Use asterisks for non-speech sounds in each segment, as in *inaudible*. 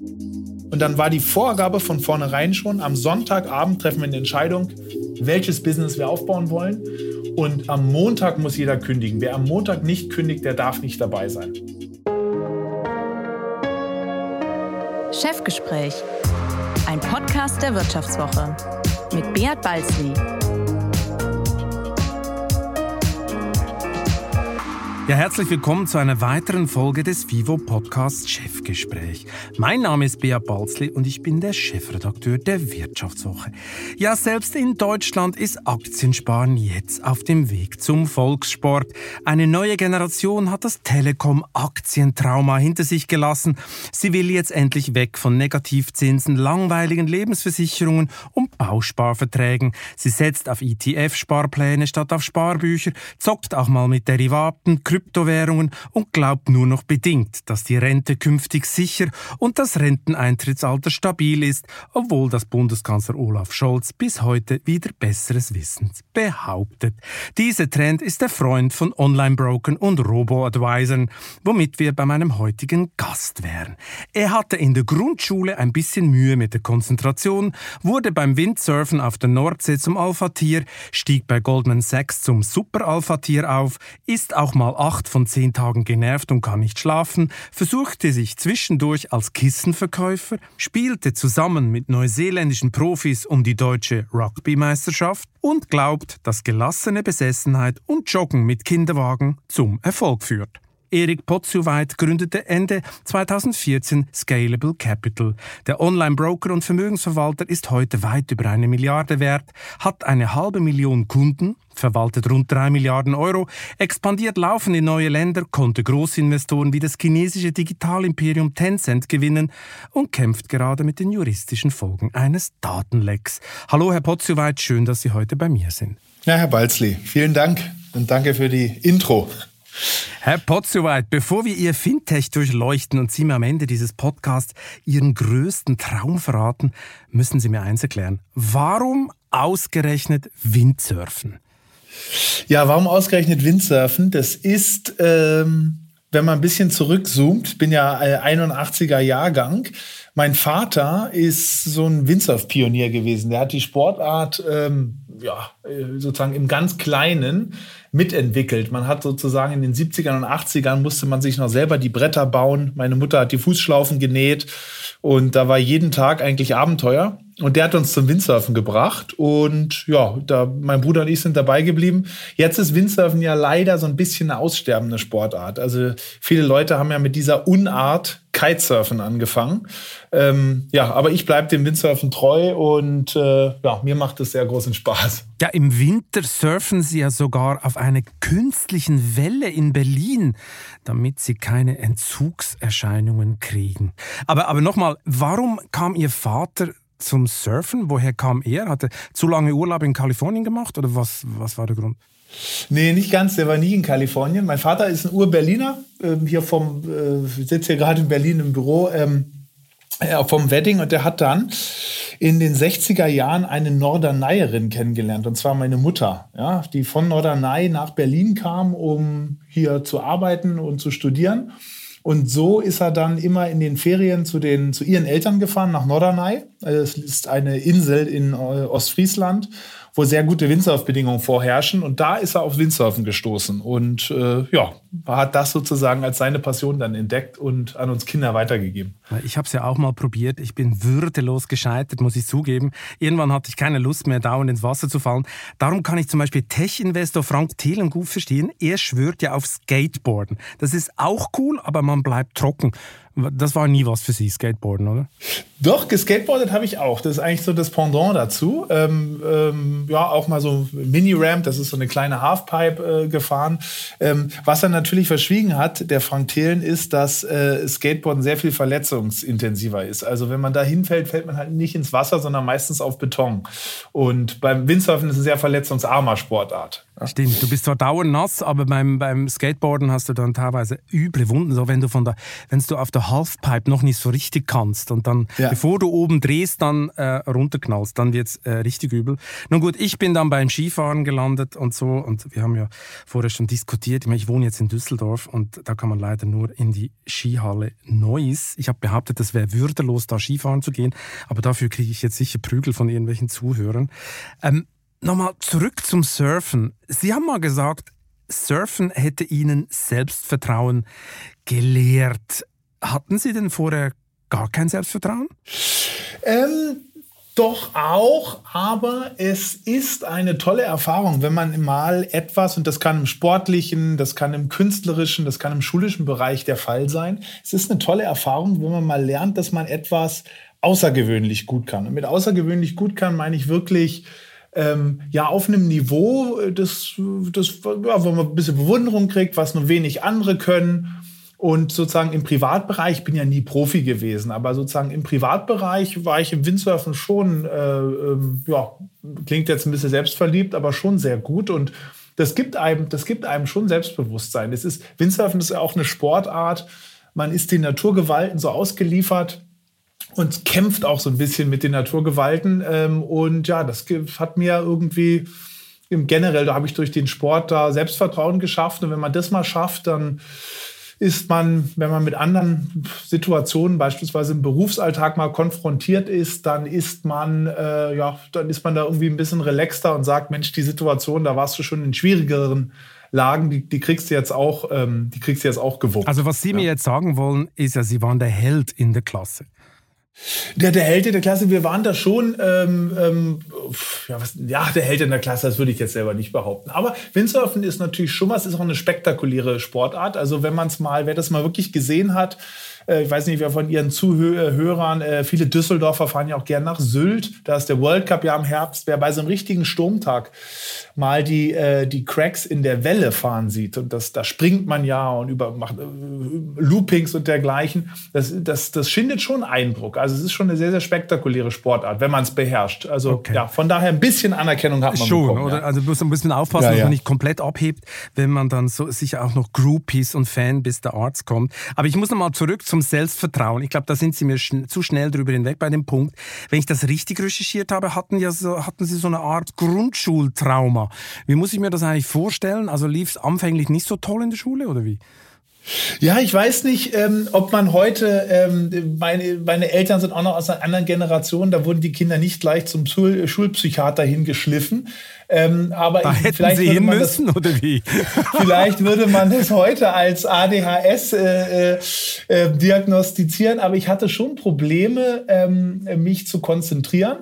Und dann war die Vorgabe von vornherein schon, am Sonntagabend treffen wir eine Entscheidung, welches Business wir aufbauen wollen. Und am Montag muss jeder kündigen. Wer am Montag nicht kündigt, der darf nicht dabei sein. Chefgespräch, ein Podcast der Wirtschaftswoche mit Beat Balzli. Ja, herzlich willkommen zu einer weiteren Folge des Vivo Podcasts Chefgespräch. Mein Name ist Bea Balzli und ich bin der Chefredakteur der Wirtschaftswoche. Ja, selbst in Deutschland ist Aktiensparen jetzt auf dem Weg zum Volkssport. Eine neue Generation hat das Telekom-Aktientrauma hinter sich gelassen. Sie will jetzt endlich weg von Negativzinsen, langweiligen Lebensversicherungen und Bausparverträgen. Sie setzt auf ETF-Sparpläne statt auf Sparbücher, zockt auch mal mit Derivaten, Kryptowährungen und glaubt nur noch bedingt, dass die Rente künftig sicher und das Renteneintrittsalter stabil ist, obwohl das Bundeskanzler Olaf Scholz bis heute wieder besseres Wissens behauptet. Dieser Trend ist der Freund von Online-Brokern und Robo-Advisern, womit wir bei meinem heutigen Gast wären. Er hatte in der Grundschule ein bisschen Mühe mit der Konzentration, wurde beim Windsurfen auf der Nordsee zum Alpha-Tier, stieg bei Goldman Sachs zum Super-Alpha-Tier auf, ist auch mal acht von zehn Tagen genervt und kann nicht schlafen, versuchte sich zwischendurch als Kissenverkäufer, spielte zusammen mit neuseeländischen Profis um die deutsche Rugby-Meisterschaft und glaubt, dass gelassene Besessenheit und Joggen mit Kinderwagen zum Erfolg führt. Erik Potzuweit gründete Ende 2014 Scalable Capital. Der Online-Broker und Vermögensverwalter ist heute weit über eine Milliarde wert, hat eine halbe Million Kunden, verwaltet rund drei Milliarden Euro, expandiert laufend in neue Länder, konnte Großinvestoren wie das chinesische Digitalimperium Tencent gewinnen und kämpft gerade mit den juristischen Folgen eines Datenlecks. Hallo, Herr Potzuweit, schön, dass Sie heute bei mir sind. Ja, Herr Balzli, vielen Dank und danke für die Intro. Herr Potzowait, bevor wir Ihr Fintech durchleuchten und Sie mir am Ende dieses Podcasts Ihren größten Traum verraten, müssen Sie mir eins erklären. Warum ausgerechnet Windsurfen? Ja, warum ausgerechnet Windsurfen? Das ist, ähm, wenn man ein bisschen zurückzoomt, bin ja 81er Jahrgang. Mein Vater ist so ein Windsurf-Pionier gewesen. Der hat die Sportart ähm, ja, äh, sozusagen im ganz Kleinen mitentwickelt. Man hat sozusagen in den 70ern und 80ern musste man sich noch selber die Bretter bauen. Meine Mutter hat die Fußschlaufen genäht und da war jeden Tag eigentlich Abenteuer. Und der hat uns zum Windsurfen gebracht. Und ja, da, mein Bruder und ich sind dabei geblieben. Jetzt ist Windsurfen ja leider so ein bisschen eine aussterbende Sportart. Also viele Leute haben ja mit dieser Unart Kitesurfen angefangen. Ähm, ja, aber ich bleibe dem Windsurfen treu und äh, ja, mir macht es sehr großen Spaß. Ja, im Winter surfen Sie ja sogar auf einer künstlichen Welle in Berlin, damit Sie keine Entzugserscheinungen kriegen. Aber, aber nochmal, warum kam Ihr Vater zum Surfen? Woher kam er? Hat er zu lange Urlaub in Kalifornien gemacht oder was, was war der Grund? Nee, nicht ganz. Der war nie in Kalifornien. Mein Vater ist ein Ur-Berliner. Ähm, hier vom, äh, sitzt hier gerade in Berlin im Büro ähm, äh, vom Wedding und der hat dann in den 60er Jahren eine Norderneierin kennengelernt und zwar meine Mutter, ja, die von Norderney nach Berlin kam, um hier zu arbeiten und zu studieren. Und so ist er dann immer in den Ferien zu, den, zu ihren Eltern gefahren, nach Norderney. Es ist eine Insel in äh, Ostfriesland wo sehr gute Windsurfbedingungen vorherrschen. Und da ist er auf Windsurfen gestoßen und äh, ja, hat das sozusagen als seine Passion dann entdeckt und an uns Kinder weitergegeben. Ich habe es ja auch mal probiert. Ich bin würdelos gescheitert, muss ich zugeben. Irgendwann hatte ich keine Lust mehr, dauernd ins Wasser zu fallen. Darum kann ich zum Beispiel Tech-Investor Frank Thelen gut verstehen. Er schwört ja auf Skateboarden. Das ist auch cool, aber man bleibt trocken. Das war nie was für Sie, Skateboarden, oder? Doch, geskateboardet habe ich auch. Das ist eigentlich so das Pendant dazu. Ähm, ähm, ja, auch mal so Mini-Ramp, das ist so eine kleine Halfpipe äh, gefahren. Ähm, was er natürlich verschwiegen hat, der Frank Thelen, ist, dass äh, Skateboarden sehr viel verletzungsintensiver ist. Also wenn man da hinfällt, fällt man halt nicht ins Wasser, sondern meistens auf Beton. Und beim Windsurfen ist es ein sehr verletzungsarmer Sportart. Stimmt, du bist zwar dauernd nass, aber beim, beim Skateboarden hast du dann teilweise üble Wunden, so wenn du von der, wenn du auf der Halfpipe noch nicht so richtig kannst und dann, ja. bevor du oben drehst, dann äh, runterknallst, dann wird's äh, richtig übel. Nun gut, ich bin dann beim Skifahren gelandet und so und wir haben ja vorher schon diskutiert, ich, meine, ich wohne jetzt in Düsseldorf und da kann man leider nur in die Skihalle Neuss. Ich habe behauptet, das wäre würdelos, da Skifahren zu gehen, aber dafür kriege ich jetzt sicher Prügel von irgendwelchen Zuhörern. Ähm, Nochmal zurück zum Surfen. Sie haben mal gesagt, Surfen hätte Ihnen Selbstvertrauen gelehrt. Hatten Sie denn vorher gar kein Selbstvertrauen? Ähm, doch auch, aber es ist eine tolle Erfahrung, wenn man mal etwas, und das kann im sportlichen, das kann im künstlerischen, das kann im schulischen Bereich der Fall sein. Es ist eine tolle Erfahrung, wenn man mal lernt, dass man etwas außergewöhnlich gut kann. Und mit außergewöhnlich gut kann meine ich wirklich ähm, ja auf einem Niveau, äh, das, das, ja, wo man ein bisschen Bewunderung kriegt, was nur wenig andere können. Und sozusagen im Privatbereich, ich bin ja nie Profi gewesen, aber sozusagen im Privatbereich war ich im Windsurfen schon, äh, ähm, ja, klingt jetzt ein bisschen selbstverliebt, aber schon sehr gut. Und das gibt einem, das gibt einem schon Selbstbewusstsein. Es ist, Windsurfen ist ja auch eine Sportart. Man ist den Naturgewalten so ausgeliefert und kämpft auch so ein bisschen mit den Naturgewalten. Ähm, und ja, das hat mir irgendwie im generell, da habe ich durch den Sport da Selbstvertrauen geschafft. Und wenn man das mal schafft, dann ist man, wenn man mit anderen Situationen, beispielsweise im Berufsalltag mal konfrontiert ist, dann ist man, äh, ja, dann ist man da irgendwie ein bisschen relaxter und sagt, Mensch, die Situation, da warst du schon in schwierigeren Lagen, die, die kriegst du jetzt auch, ähm, die kriegst du jetzt auch gewuppt. Also was Sie ja. mir jetzt sagen wollen, ist ja, Sie waren der Held in der Klasse. Der, der Held der Klasse, wir waren da schon, ähm, ähm, ja, was, ja, der Held in der Klasse, das würde ich jetzt selber nicht behaupten. Aber Windsurfen ist natürlich schon was, ist auch eine spektakuläre Sportart. Also wenn man es mal, wer das mal wirklich gesehen hat, äh, ich weiß nicht, wer von Ihren Zuhörern, äh, viele Düsseldorfer fahren ja auch gern nach Sylt. Da ist der World Cup ja im Herbst. Wer bei so einem richtigen Sturmtag mal die, äh, die Cracks in der Welle fahren sieht und das, da springt man ja und über, macht Loopings und dergleichen, das, das, das schindet schon Eindruck. Also es ist schon eine sehr, sehr spektakuläre Sportart, wenn man es beherrscht. Also okay. ja, von daher ein bisschen Anerkennung hat man schon, bekommen, oder? Ja. Also muss ein bisschen aufpassen, ja, dass man nicht komplett abhebt, wenn man dann so sicher auch noch Groupies und Fan bis der Arzt kommt. Aber ich muss noch mal zurück zum Selbstvertrauen. Ich glaube, da sind Sie mir schn zu schnell drüber hinweg bei dem Punkt. Wenn ich das richtig recherchiert habe, hatten, ja so, hatten Sie so eine Art Grundschultrauma. Wie muss ich mir das eigentlich vorstellen? Also lief es anfänglich nicht so toll in der Schule oder wie? Ja, ich weiß nicht, ähm, ob man heute, ähm, meine, meine Eltern sind auch noch aus einer anderen Generation, da wurden die Kinder nicht gleich zum Schul Schulpsychiater hingeschliffen. Ähm, aber da hätten vielleicht sie hin müssen das, oder wie? *laughs* vielleicht würde man das heute als ADHS äh, äh, äh, diagnostizieren, aber ich hatte schon Probleme, ähm, mich zu konzentrieren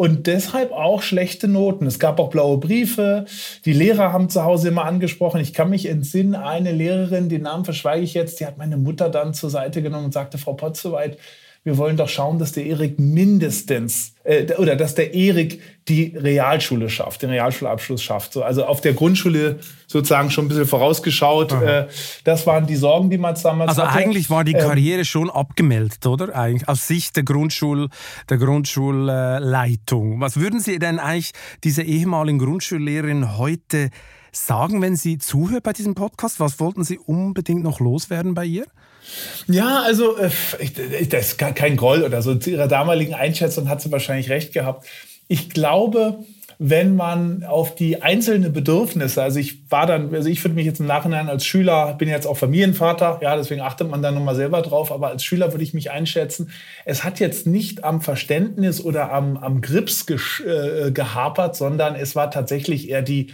und deshalb auch schlechte Noten. Es gab auch blaue Briefe. Die Lehrer haben zu Hause immer angesprochen. Ich kann mich entsinnen, eine Lehrerin, den Namen verschweige ich jetzt, die hat meine Mutter dann zur Seite genommen und sagte, Frau Potzowait, wir wollen doch schauen, dass der Erik mindestens äh, oder dass der Erik die Realschule schafft, den Realschulabschluss schafft. So, also auf der Grundschule sozusagen schon ein bisschen vorausgeschaut. Äh, das waren die Sorgen, die man damals also hatte. Also eigentlich war die ähm, Karriere ähm, schon abgemeldet, oder? Eigentlich aus Sicht der Grundschul der Grundschulleitung. Was würden Sie denn eigentlich diese ehemaligen Grundschullehrerin heute sagen, wenn sie zuhört bei diesem Podcast? Was wollten Sie unbedingt noch loswerden bei ihr? Ja, also äh, das ist kein Groll oder so. Zu ihrer damaligen Einschätzung hat sie wahrscheinlich recht gehabt. Ich glaube, wenn man auf die einzelnen Bedürfnisse, also ich war dann, also ich würde mich jetzt im Nachhinein als Schüler, bin jetzt auch Familienvater, ja, deswegen achtet man da nochmal selber drauf, aber als Schüler würde ich mich einschätzen, es hat jetzt nicht am Verständnis oder am, am Grips äh, gehapert, sondern es war tatsächlich eher die,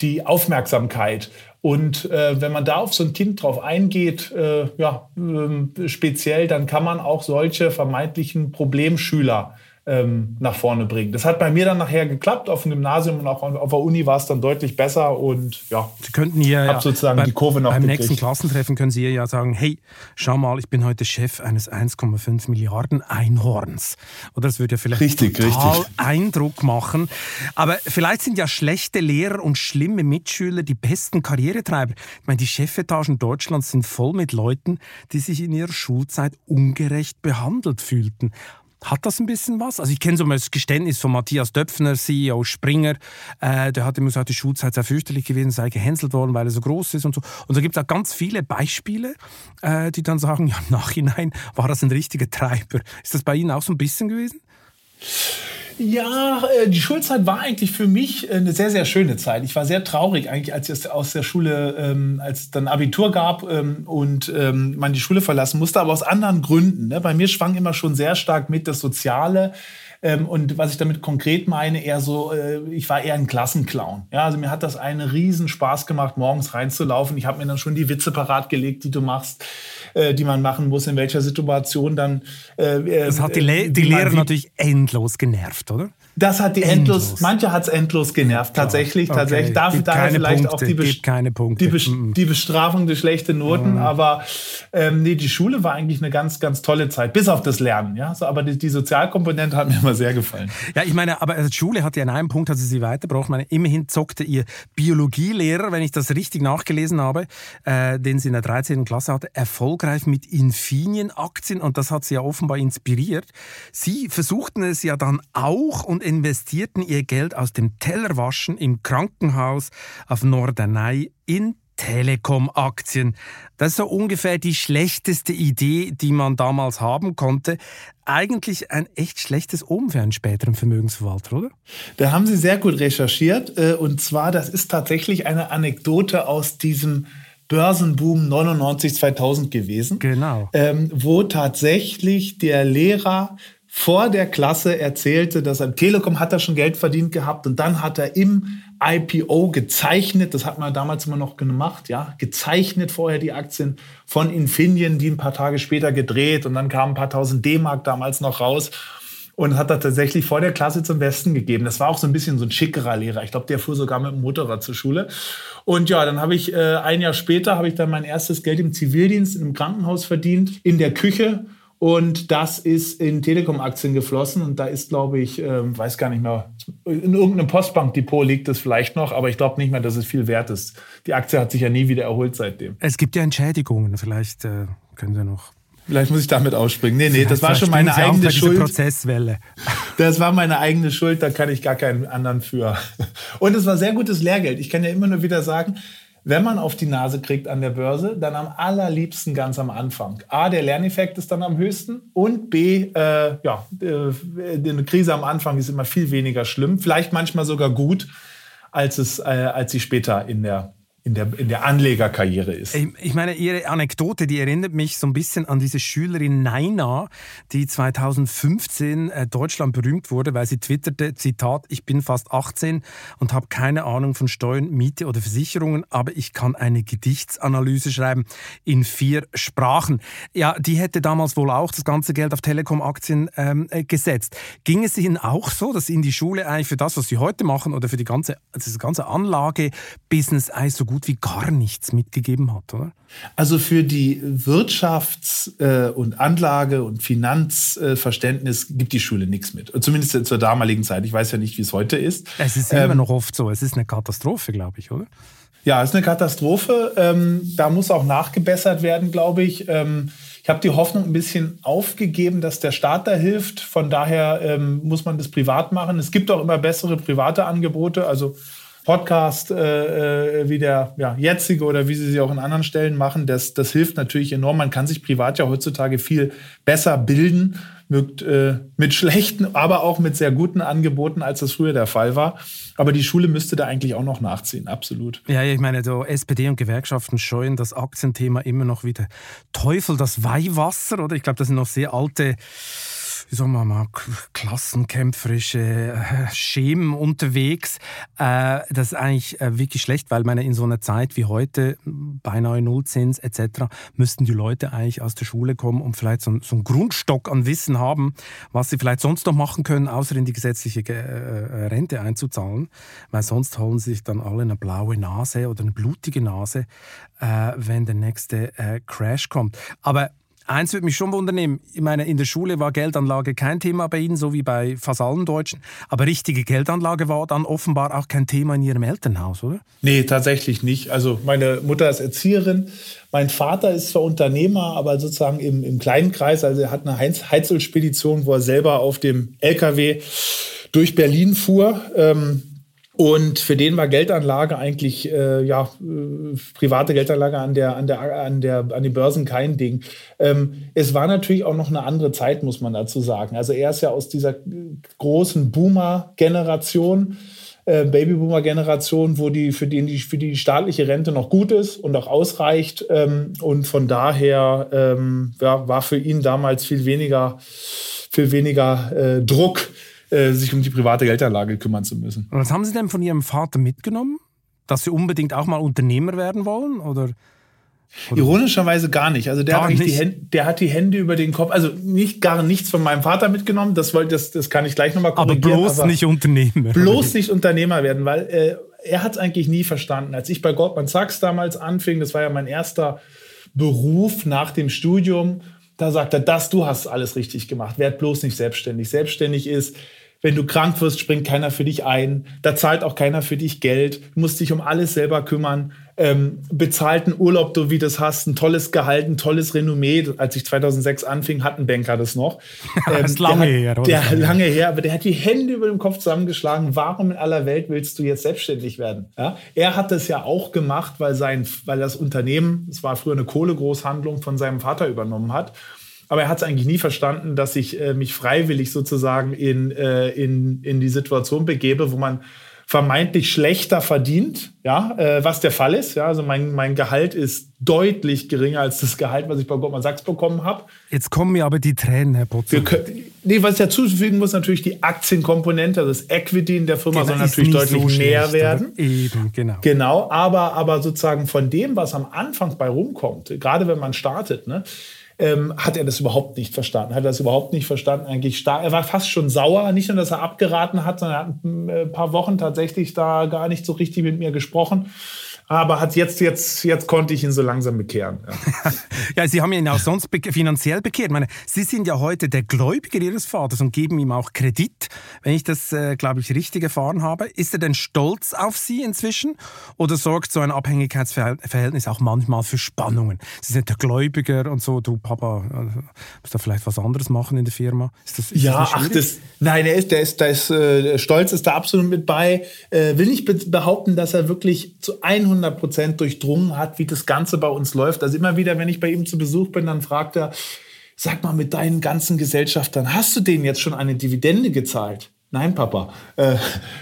die Aufmerksamkeit. Und äh, wenn man da auf so ein Kind drauf eingeht, äh, ja, äh, speziell, dann kann man auch solche vermeintlichen Problemschüler ähm, nach vorne bringen. Das hat bei mir dann nachher geklappt. Auf dem Gymnasium und auch auf der Uni war es dann deutlich besser und ja. Sie könnten hier ja, sozusagen beim, die Kurve noch Beim gekriegt. nächsten Klassentreffen können Sie ja sagen, hey, schau mal, ich bin heute Chef eines 1,5 Milliarden Einhorns. Oder das würde ja vielleicht richtig, total richtig. Eindruck machen. Aber vielleicht sind ja schlechte Lehrer und schlimme Mitschüler die besten Karrieretreiber. Ich meine, die Chefetagen Deutschlands sind voll mit Leuten, die sich in ihrer Schulzeit ungerecht behandelt fühlten. Hat das ein bisschen was? Also ich kenne so mal das Geständnis von Matthias Döpfner, CEO Springer. Äh, der hat immer gesagt, die Schulzeit sei fürchterlich gewesen, sei gehänselt worden, weil er so groß ist und so. Und da gibt es auch ganz viele Beispiele, äh, die dann sagen, ja, im Nachhinein war das ein richtiger Treiber. Ist das bei Ihnen auch so ein bisschen gewesen? Ja, äh, die Schulzeit war eigentlich für mich eine sehr, sehr schöne Zeit. Ich war sehr traurig eigentlich, als es aus der Schule, ähm, als es dann Abitur gab ähm, und ähm, man die Schule verlassen musste, aber aus anderen Gründen. Ne? Bei mir schwang immer schon sehr stark mit das Soziale. Ähm, und was ich damit konkret meine, eher so, äh, ich war eher ein Klassenclown. Ja, also mir hat das einen riesen Spaß gemacht, morgens reinzulaufen. Ich habe mir dann schon die Witze parat gelegt, die du machst, äh, die man machen muss, in welcher Situation dann. Äh, äh das hat die, Le die Lehrer natürlich endlos genervt, oder? Das hat die endlos, endlos manche hat es endlos genervt, tatsächlich, okay. tatsächlich. Dafür, daher vielleicht Punkte, auch die, Best keine Punkte. Die, Best die, Bestrafung durch schlechte Noten, mhm. aber ähm, nee, die Schule war eigentlich eine ganz, ganz tolle Zeit, bis auf das Lernen, ja. So, aber die, die Sozialkomponente hat mir immer sehr gefallen. Ja, ich meine, aber die Schule hat ja an einem Punkt, also sie weiterbraucht. meine, immerhin zockte ihr Biologielehrer, wenn ich das richtig nachgelesen habe, äh, den sie in der 13. Klasse hatte, erfolgreich mit Infineon-Aktien und das hat sie ja offenbar inspiriert. Sie versuchten es ja dann auch und investierten ihr Geld aus dem Tellerwaschen im Krankenhaus auf Norderney in Telekom-Aktien. Das ist so ungefähr die schlechteste Idee, die man damals haben konnte. Eigentlich ein echt schlechtes Omen für einen späteren Vermögensverwalter, oder? Da haben Sie sehr gut recherchiert. Äh, und zwar, das ist tatsächlich eine Anekdote aus diesem Börsenboom 99, 2000 gewesen. Genau. Ähm, wo tatsächlich der Lehrer vor der Klasse erzählte, dass er Telekom hat er schon Geld verdient gehabt und dann hat er im IPO gezeichnet, das hat man damals immer noch gemacht, ja, gezeichnet vorher die Aktien von Infineon, die ein paar Tage später gedreht und dann kamen ein paar tausend D-Mark damals noch raus und hat er tatsächlich vor der Klasse zum Besten gegeben. Das war auch so ein bisschen so ein schickerer Lehrer. Ich glaube, der fuhr sogar mit dem Motorrad zur Schule. Und ja, dann habe ich äh, ein Jahr später habe ich dann mein erstes Geld im Zivildienst in einem Krankenhaus verdient, in der Küche und das ist in Telekom-Aktien geflossen. Und da ist, glaube ich, äh, weiß gar nicht mehr, in irgendeinem Postbankdepot liegt es vielleicht noch, aber ich glaube nicht mehr, dass es viel wert ist. Die Aktie hat sich ja nie wieder erholt seitdem. Es gibt ja Entschädigungen. Vielleicht äh, können Sie noch. Vielleicht muss ich damit ausspringen. Nee, nee, das war schon meine eigene Schuld. Prozesswelle. Das war meine eigene Schuld, da kann ich gar keinen anderen für. Und es war sehr gutes Lehrgeld. Ich kann ja immer nur wieder sagen, wenn man auf die Nase kriegt an der Börse, dann am allerliebsten ganz am Anfang. A, der Lerneffekt ist dann am höchsten und B, äh, ja, äh, eine Krise am Anfang ist immer viel weniger schlimm, vielleicht manchmal sogar gut, als es, äh, als sie später in der in der, in der Anlegerkarriere ist. Ich meine, Ihre Anekdote, die erinnert mich so ein bisschen an diese Schülerin Naina, die 2015 äh, Deutschland berühmt wurde, weil sie twitterte, Zitat, ich bin fast 18 und habe keine Ahnung von Steuern, Miete oder Versicherungen, aber ich kann eine Gedichtsanalyse schreiben in vier Sprachen. Ja, die hätte damals wohl auch das ganze Geld auf Telekom-Aktien ähm, äh, gesetzt. Ging es Ihnen auch so, dass Ihnen die Schule eigentlich für das, was Sie heute machen oder für die ganze, das ganze Anlage-Business eigentlich so gut wie gar nichts mitgegeben hat, oder? Also für die Wirtschafts- äh, und Anlage- und Finanzverständnis gibt die Schule nichts mit. Zumindest zur damaligen Zeit. Ich weiß ja nicht, wie es heute ist. Es ist ähm, immer noch oft so. Es ist eine Katastrophe, glaube ich, oder? Ja, es ist eine Katastrophe. Ähm, da muss auch nachgebessert werden, glaube ich. Ähm, ich habe die Hoffnung ein bisschen aufgegeben, dass der Staat da hilft. Von daher ähm, muss man das privat machen. Es gibt auch immer bessere private Angebote. Also Podcast äh, äh, wie der ja, jetzige oder wie sie sie auch in anderen Stellen machen, das, das hilft natürlich enorm. Man kann sich privat ja heutzutage viel besser bilden mit, äh, mit schlechten, aber auch mit sehr guten Angeboten, als das früher der Fall war. Aber die Schule müsste da eigentlich auch noch nachziehen, absolut. Ja, ich meine, so SPD und Gewerkschaften scheuen das Aktienthema immer noch wieder. Teufel, das Weihwasser, oder? Ich glaube, das sind noch sehr alte wie soll man mal, klassenkämpferische äh, Schemen unterwegs. Äh, das ist eigentlich äh, wirklich schlecht, weil meine, in so einer Zeit wie heute, beinahe Nullzins etc., müssten die Leute eigentlich aus der Schule kommen und vielleicht so, einen Grundstock an Wissen haben, was sie vielleicht sonst noch machen können, außer in die gesetzliche Rente einzuzahlen, weil sonst holen sie sich dann alle eine blaue Nase oder eine blutige Nase, wenn der nächste Crash kommt. Aber Eins würde mich schon wundern, ich meine, in der Schule war Geldanlage kein Thema bei Ihnen, so wie bei fast allen Deutschen. Aber richtige Geldanlage war dann offenbar auch kein Thema in Ihrem Elternhaus, oder? Nee, tatsächlich nicht. Also meine Mutter ist Erzieherin, mein Vater ist zwar Unternehmer, aber sozusagen im, im kleinen Kreis. Also er hat eine Heiz Heizelspedition, wo er selber auf dem LKW durch Berlin fuhr. Ähm, und für den war Geldanlage eigentlich, äh, ja, äh, private Geldanlage an der, an der, an der, an den Börsen kein Ding. Ähm, es war natürlich auch noch eine andere Zeit, muss man dazu sagen. Also er ist ja aus dieser großen Boomer-Generation, äh, Babyboomer-Generation, wo die für, die für die staatliche Rente noch gut ist und auch ausreicht. Ähm, und von daher ähm, ja, war für ihn damals viel weniger, viel weniger äh, Druck äh, sich um die private Geldanlage kümmern zu müssen. Und was haben Sie denn von Ihrem Vater mitgenommen? Dass Sie unbedingt auch mal Unternehmer werden wollen? Oder? Oder? Ironischerweise gar nicht. Also der hat, nicht. Die Hände, der hat die Hände über den Kopf, also nicht gar nichts von meinem Vater mitgenommen. Das, wollte, das, das kann ich gleich nochmal korrigieren. Aber bloß aber nicht Unternehmer. Bloß nicht Unternehmer werden, weil äh, er hat es eigentlich nie verstanden. Als ich bei Goldman Sachs damals anfing, das war ja mein erster Beruf nach dem Studium, da sagt er, das, du hast alles richtig gemacht. Werd bloß nicht selbstständig. Selbstständig ist, wenn du krank wirst, springt keiner für dich ein. Da zahlt auch keiner für dich Geld. Du musst dich um alles selber kümmern. Ähm, bezahlten Urlaub, du wie das hast, ein tolles Gehalt, ein tolles Renommee. Als ich 2006 anfing, hat ein Banker das noch. Ähm, *laughs* das ist lange der, her? Der lange her, aber der hat die Hände über dem Kopf zusammengeschlagen. Warum in aller Welt willst du jetzt selbstständig werden? Ja? Er hat das ja auch gemacht, weil sein, weil das Unternehmen, es war früher eine Kohlegroßhandlung, von seinem Vater übernommen hat. Aber er hat es eigentlich nie verstanden, dass ich äh, mich freiwillig sozusagen in, äh, in, in die Situation begebe, wo man vermeintlich schlechter verdient, ja, äh, was der Fall ist. Ja, also mein, mein Gehalt ist deutlich geringer als das Gehalt, was ich bei Goldman Sachs bekommen habe. Jetzt kommen mir aber die Tränen, Herr Potzer. Nee, was ich dazufügen muss, natürlich die Aktienkomponente, also das Equity in der Firma genau, soll natürlich deutlich so mehr schlecht, werden. Eben, genau. Genau, aber, aber sozusagen von dem, was am Anfang bei rumkommt, gerade wenn man startet, ne, ähm, hat er das überhaupt nicht verstanden. Hat er das überhaupt nicht verstanden. Eigentlich er war fast schon sauer. Nicht nur, dass er abgeraten hat, sondern er hat ein äh, paar Wochen tatsächlich da gar nicht so richtig mit mir gesprochen aber hat jetzt, jetzt, jetzt konnte ich ihn so langsam bekehren. Ja, *laughs* ja Sie haben ihn auch sonst be finanziell bekehrt. Ich meine, Sie sind ja heute der Gläubiger Ihres Vaters und geben ihm auch Kredit, wenn ich das, äh, glaube ich, richtig erfahren habe. Ist er denn stolz auf Sie inzwischen oder sorgt so ein Abhängigkeitsverhältnis auch manchmal für Spannungen? Sie sind der Gläubiger und so, du Papa, äh, musst da vielleicht was anderes machen in der Firma? Ist das, ist ja, das ach, das, nein, er ist, der ist, der ist, äh, Stolz ist da absolut mit bei. Äh, will nicht behaupten, dass er wirklich zu 100 100 Prozent durchdrungen hat, wie das Ganze bei uns läuft. Also immer wieder, wenn ich bei ihm zu Besuch bin, dann fragt er, sag mal mit deinen ganzen Gesellschaftern, hast du denen jetzt schon eine Dividende gezahlt? Nein, Papa. Äh,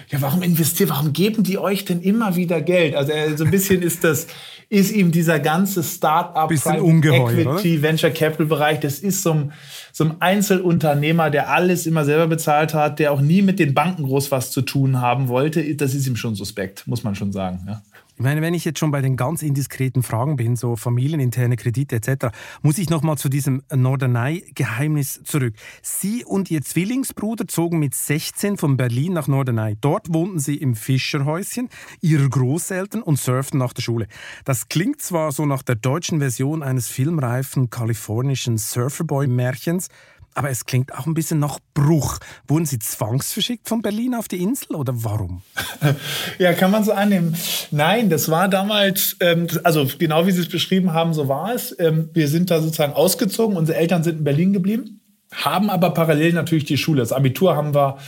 ja, warum investieren, warum geben die euch denn immer wieder Geld? Also äh, so ein bisschen ist das, ist ihm dieser ganze Start-up, Equity, Venture Capital Bereich, das ist so ein, so ein Einzelunternehmer, der alles immer selber bezahlt hat, der auch nie mit den Banken groß was zu tun haben wollte. Das ist ihm schon suspekt, muss man schon sagen. Ja. Ich meine, wenn ich jetzt schon bei den ganz indiskreten Fragen bin, so familieninterne Kredite etc., muss ich noch mal zu diesem Norderney-Geheimnis zurück. Sie und Ihr Zwillingsbruder zogen mit 16 von Berlin nach Norderney. Dort wohnten Sie im Fischerhäuschen ihrer Großeltern und surften nach der Schule. Das klingt zwar so nach der deutschen Version eines filmreifen kalifornischen Surferboy-Märchens, aber es klingt auch ein bisschen nach Bruch. Wurden Sie zwangsverschickt von Berlin auf die Insel oder warum? *laughs* ja, kann man so annehmen. Nein, das war damals, ähm, also genau wie Sie es beschrieben haben, so war es. Ähm, wir sind da sozusagen ausgezogen. Unsere Eltern sind in Berlin geblieben, haben aber parallel natürlich die Schule. Das Abitur haben wir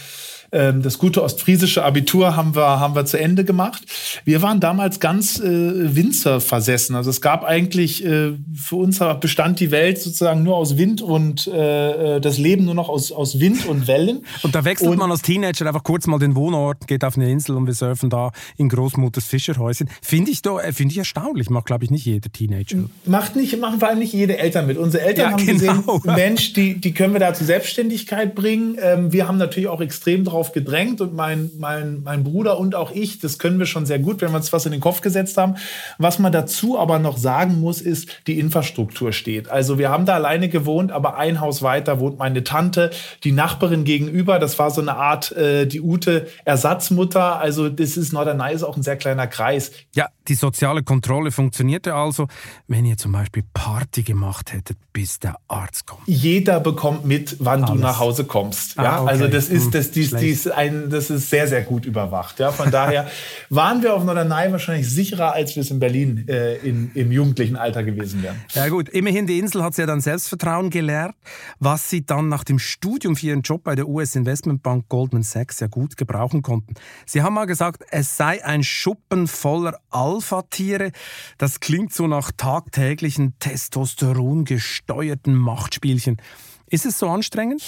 das gute ostfriesische Abitur haben wir, haben wir zu Ende gemacht. Wir waren damals ganz äh, Winzer versessen. Also es gab eigentlich, äh, für uns bestand die Welt sozusagen nur aus Wind und äh, äh, das Leben nur noch aus, aus Wind und Wellen. *laughs* Und da wechselt und, man als Teenager einfach kurz mal den Wohnort, geht auf eine Insel und wir surfen da in Großmutters Fischerhäuschen. Finde ich, äh, find ich erstaunlich. Macht, glaube ich, nicht jeder Teenager. Macht nicht, machen vor allem nicht jede Eltern mit. Unsere Eltern ja, haben genau. gesehen, Mensch, die, die können wir da zur Selbstständigkeit bringen. Ähm, wir haben natürlich auch extrem drauf darauf gedrängt und mein, mein, mein Bruder und auch ich, das können wir schon sehr gut, wenn wir uns was in den Kopf gesetzt haben. Was man dazu aber noch sagen muss, ist, die Infrastruktur steht. Also wir haben da alleine gewohnt, aber ein Haus weiter wohnt meine Tante, die Nachbarin gegenüber. Das war so eine Art, äh, die Ute Ersatzmutter. Also das ist Norderney ist auch ein sehr kleiner Kreis. Ja, die soziale Kontrolle funktionierte also, wenn ihr zum Beispiel Party gemacht hättet, bis der Arzt kommt. Jeder bekommt mit, wann Alles. du nach Hause kommst. Ah, ja, okay. also das ist, hm, das, dies, dies ein, das ist sehr, sehr gut überwacht. Ja, von daher *laughs* waren wir auf Norderney wahrscheinlich sicherer, als wir es in Berlin äh, in, im jugendlichen Alter gewesen wären. Ja gut, immerhin die Insel hat sie ja dann Selbstvertrauen gelehrt, was sie dann nach dem Studium für ihren Job bei der US Investmentbank Goldman Sachs ja gut gebrauchen konnten. Sie haben mal gesagt, es sei ein Schuppen voller Alpha-Tiere. Das klingt so nach tagtäglichen Testosteron gesteuerten Machtspielchen. Ist es so anstrengend?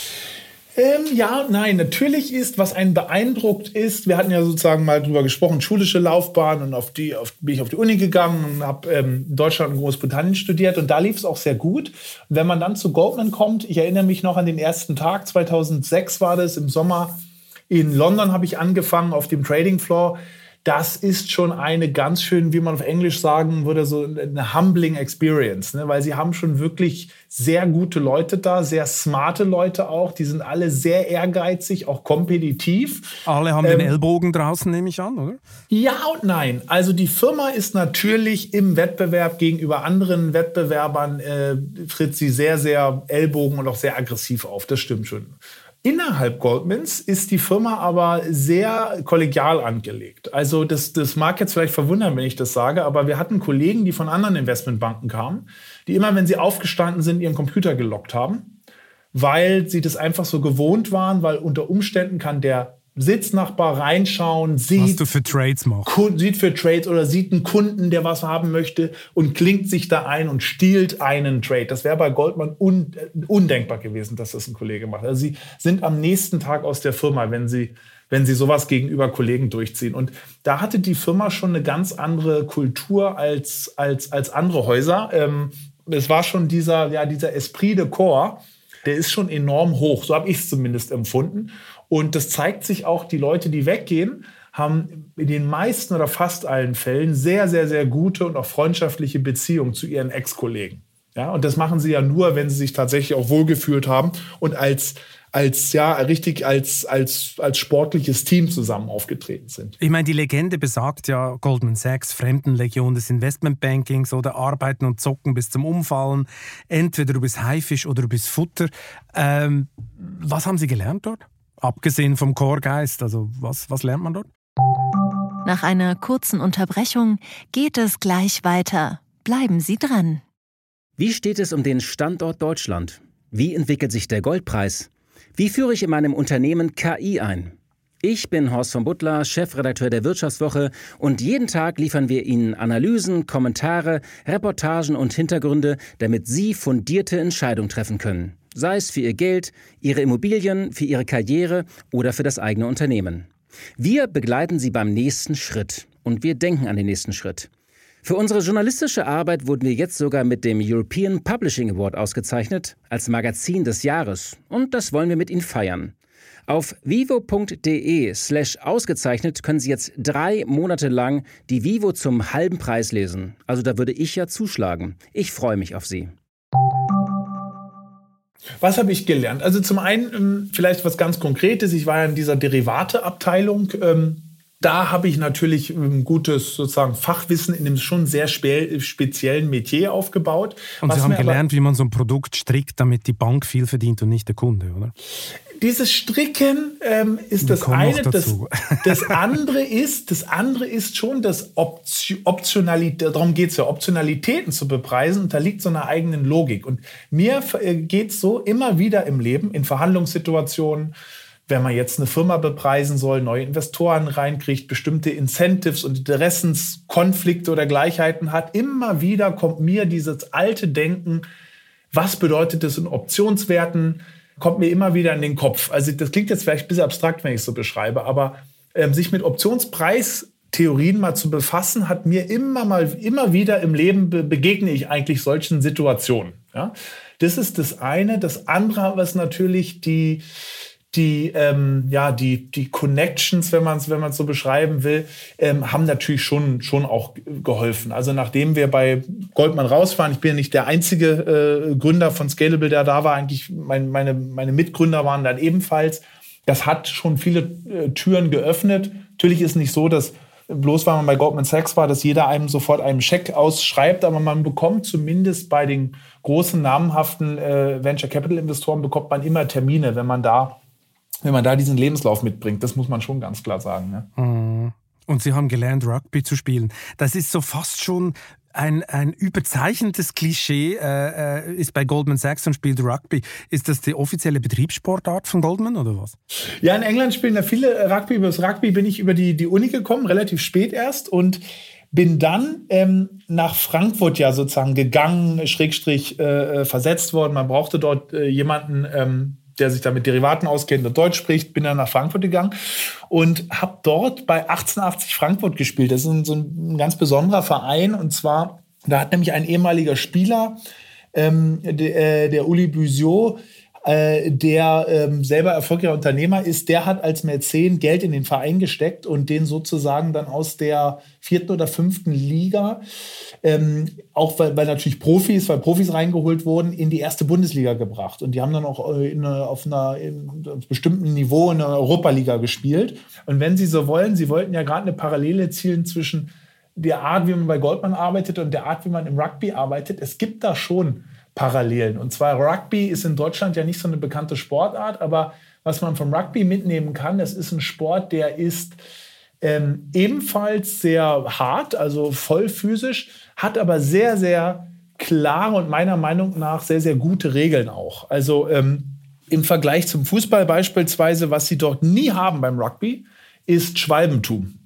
Ähm, ja, nein, natürlich ist, was einen beeindruckt ist, wir hatten ja sozusagen mal drüber gesprochen, schulische Laufbahn und auf die auf, bin ich auf die Uni gegangen und habe ähm, Deutschland und Großbritannien studiert und da lief es auch sehr gut. Und wenn man dann zu Goldman kommt, ich erinnere mich noch an den ersten Tag, 2006 war das, im Sommer in London habe ich angefangen auf dem Trading Floor das ist schon eine ganz schön, wie man auf Englisch sagen würde, so eine humbling Experience, ne? weil sie haben schon wirklich sehr gute Leute da, sehr smarte Leute auch. Die sind alle sehr ehrgeizig, auch kompetitiv. Alle haben ähm, den Ellbogen draußen, nehme ich an, oder? Ja und nein. Also die Firma ist natürlich im Wettbewerb gegenüber anderen Wettbewerbern, äh, tritt sie sehr, sehr Ellbogen und auch sehr aggressiv auf. Das stimmt schon. Innerhalb Goldmans ist die Firma aber sehr kollegial angelegt. Also das, das mag jetzt vielleicht verwundern, wenn ich das sage, aber wir hatten Kollegen, die von anderen Investmentbanken kamen, die immer, wenn sie aufgestanden sind, ihren Computer gelockt haben, weil sie das einfach so gewohnt waren, weil unter Umständen kann der Sitznachbar reinschauen, sieht, was du für Trades machst. sieht für Trades oder sieht einen Kunden, der was haben möchte und klingt sich da ein und stiehlt einen Trade. Das wäre bei Goldman un, undenkbar gewesen, dass das ein Kollege macht. Also sie sind am nächsten Tag aus der Firma, wenn sie wenn sie sowas gegenüber Kollegen durchziehen. Und da hatte die Firma schon eine ganz andere Kultur als, als, als andere Häuser. Ähm, es war schon dieser, ja, dieser Esprit de Corps, der ist schon enorm hoch. So habe ich es zumindest empfunden. Und das zeigt sich auch, die Leute, die weggehen, haben in den meisten oder fast allen Fällen sehr, sehr, sehr gute und auch freundschaftliche Beziehungen zu ihren Ex-Kollegen. Ja, und das machen sie ja nur, wenn sie sich tatsächlich auch wohlgefühlt haben und als als ja richtig als als als sportliches Team zusammen aufgetreten sind. Ich meine, die Legende besagt ja Goldman Sachs, Fremdenlegion des Investmentbankings oder Arbeiten und Zocken bis zum Umfallen. Entweder du bist Haifisch oder du bist Futter. Ähm, was haben Sie gelernt dort? Abgesehen vom Chorgeist, also was, was lernt man dort? Nach einer kurzen Unterbrechung geht es gleich weiter. Bleiben Sie dran. Wie steht es um den Standort Deutschland? Wie entwickelt sich der Goldpreis? Wie führe ich in meinem Unternehmen KI ein? Ich bin Horst von Butler, Chefredakteur der Wirtschaftswoche und jeden Tag liefern wir Ihnen Analysen, Kommentare, Reportagen und Hintergründe, damit Sie fundierte Entscheidungen treffen können sei es für ihr Geld, ihre Immobilien, für ihre Karriere oder für das eigene Unternehmen. Wir begleiten sie beim nächsten Schritt und wir denken an den nächsten Schritt. Für unsere journalistische Arbeit wurden wir jetzt sogar mit dem European Publishing Award ausgezeichnet als Magazin des Jahres und das wollen wir mit Ihnen feiern. Auf vivo.de slash ausgezeichnet können Sie jetzt drei Monate lang die Vivo zum halben Preis lesen. Also da würde ich ja zuschlagen. Ich freue mich auf Sie. Was habe ich gelernt? Also zum einen ähm, vielleicht was ganz Konkretes. Ich war ja in dieser Derivateabteilung. Ähm, da habe ich natürlich ein ähm, gutes sozusagen Fachwissen in einem schon sehr spe speziellen Metier aufgebaut. Und Sie haben gelernt, wie man so ein Produkt strickt, damit die Bank viel verdient und nicht der Kunde, oder? Dieses Stricken ähm, ist das eine. Das, *laughs* das, andere ist, das andere ist schon das Option, Optionalität, darum geht es ja, Optionalitäten zu bepreisen und da liegt so eine eigene Logik. Und mir äh, geht es so immer wieder im Leben, in Verhandlungssituationen, wenn man jetzt eine Firma bepreisen soll, neue Investoren reinkriegt, bestimmte Incentives und Interessenskonflikte oder Gleichheiten hat, immer wieder kommt mir dieses alte Denken, was bedeutet das in Optionswerten? Kommt mir immer wieder in den Kopf. Also das klingt jetzt vielleicht ein bisschen abstrakt, wenn ich es so beschreibe, aber ähm, sich mit Optionspreistheorien mal zu befassen, hat mir immer mal immer wieder im Leben be begegne ich eigentlich solchen Situationen. Ja? Das ist das eine. Das andere, was natürlich die die, ähm, ja, die, die Connections, wenn man es wenn man's so beschreiben will, ähm, haben natürlich schon, schon auch geholfen. Also nachdem wir bei Goldman rausfahren, ich bin ja nicht der einzige äh, Gründer von Scalable, der da war, eigentlich mein, meine, meine Mitgründer waren dann ebenfalls. Das hat schon viele äh, Türen geöffnet. Natürlich ist nicht so, dass bloß weil man bei Goldman Sachs war, dass jeder einem sofort einen Scheck ausschreibt, aber man bekommt zumindest bei den großen namhaften äh, Venture Capital Investoren bekommt man immer Termine, wenn man da wenn man da diesen Lebenslauf mitbringt. Das muss man schon ganz klar sagen. Ne? Mhm. Und Sie haben gelernt, Rugby zu spielen. Das ist so fast schon ein, ein überzeichnetes Klischee. Äh, äh, ist bei Goldman Sachs und spielt Rugby. Ist das die offizielle Betriebssportart von Goldman oder was? Ja, in England spielen da viele Rugby. Über das Rugby bin ich über die, die Uni gekommen, relativ spät erst. Und bin dann ähm, nach Frankfurt ja sozusagen gegangen, Schrägstrich äh, äh versetzt worden. Man brauchte dort äh, jemanden, ähm, der sich da mit Derivaten auskennt und Deutsch spricht, bin dann nach Frankfurt gegangen und habe dort bei 1880 Frankfurt gespielt. Das ist ein, so ein ganz besonderer Verein und zwar, da hat nämlich ein ehemaliger Spieler, ähm, der, äh, der Uli Busiot, äh, der ähm, selber erfolgreicher Unternehmer ist, der hat als Mäzen Geld in den Verein gesteckt und den sozusagen dann aus der vierten oder fünften Liga, ähm, auch weil, weil natürlich Profis, weil Profis reingeholt wurden, in die erste Bundesliga gebracht. Und die haben dann auch äh, in, auf einer in einem bestimmten Niveau in der Europaliga gespielt. Und wenn Sie so wollen, Sie wollten ja gerade eine Parallele zielen zwischen der Art, wie man bei Goldman arbeitet und der Art, wie man im Rugby arbeitet. Es gibt da schon Parallelen. Und zwar Rugby ist in Deutschland ja nicht so eine bekannte Sportart, aber was man vom Rugby mitnehmen kann, das ist ein Sport, der ist ähm, ebenfalls sehr hart, also voll physisch, hat aber sehr, sehr klare und meiner Meinung nach sehr, sehr gute Regeln auch. Also ähm, im Vergleich zum Fußball beispielsweise, was sie dort nie haben beim Rugby, ist Schwalbentum.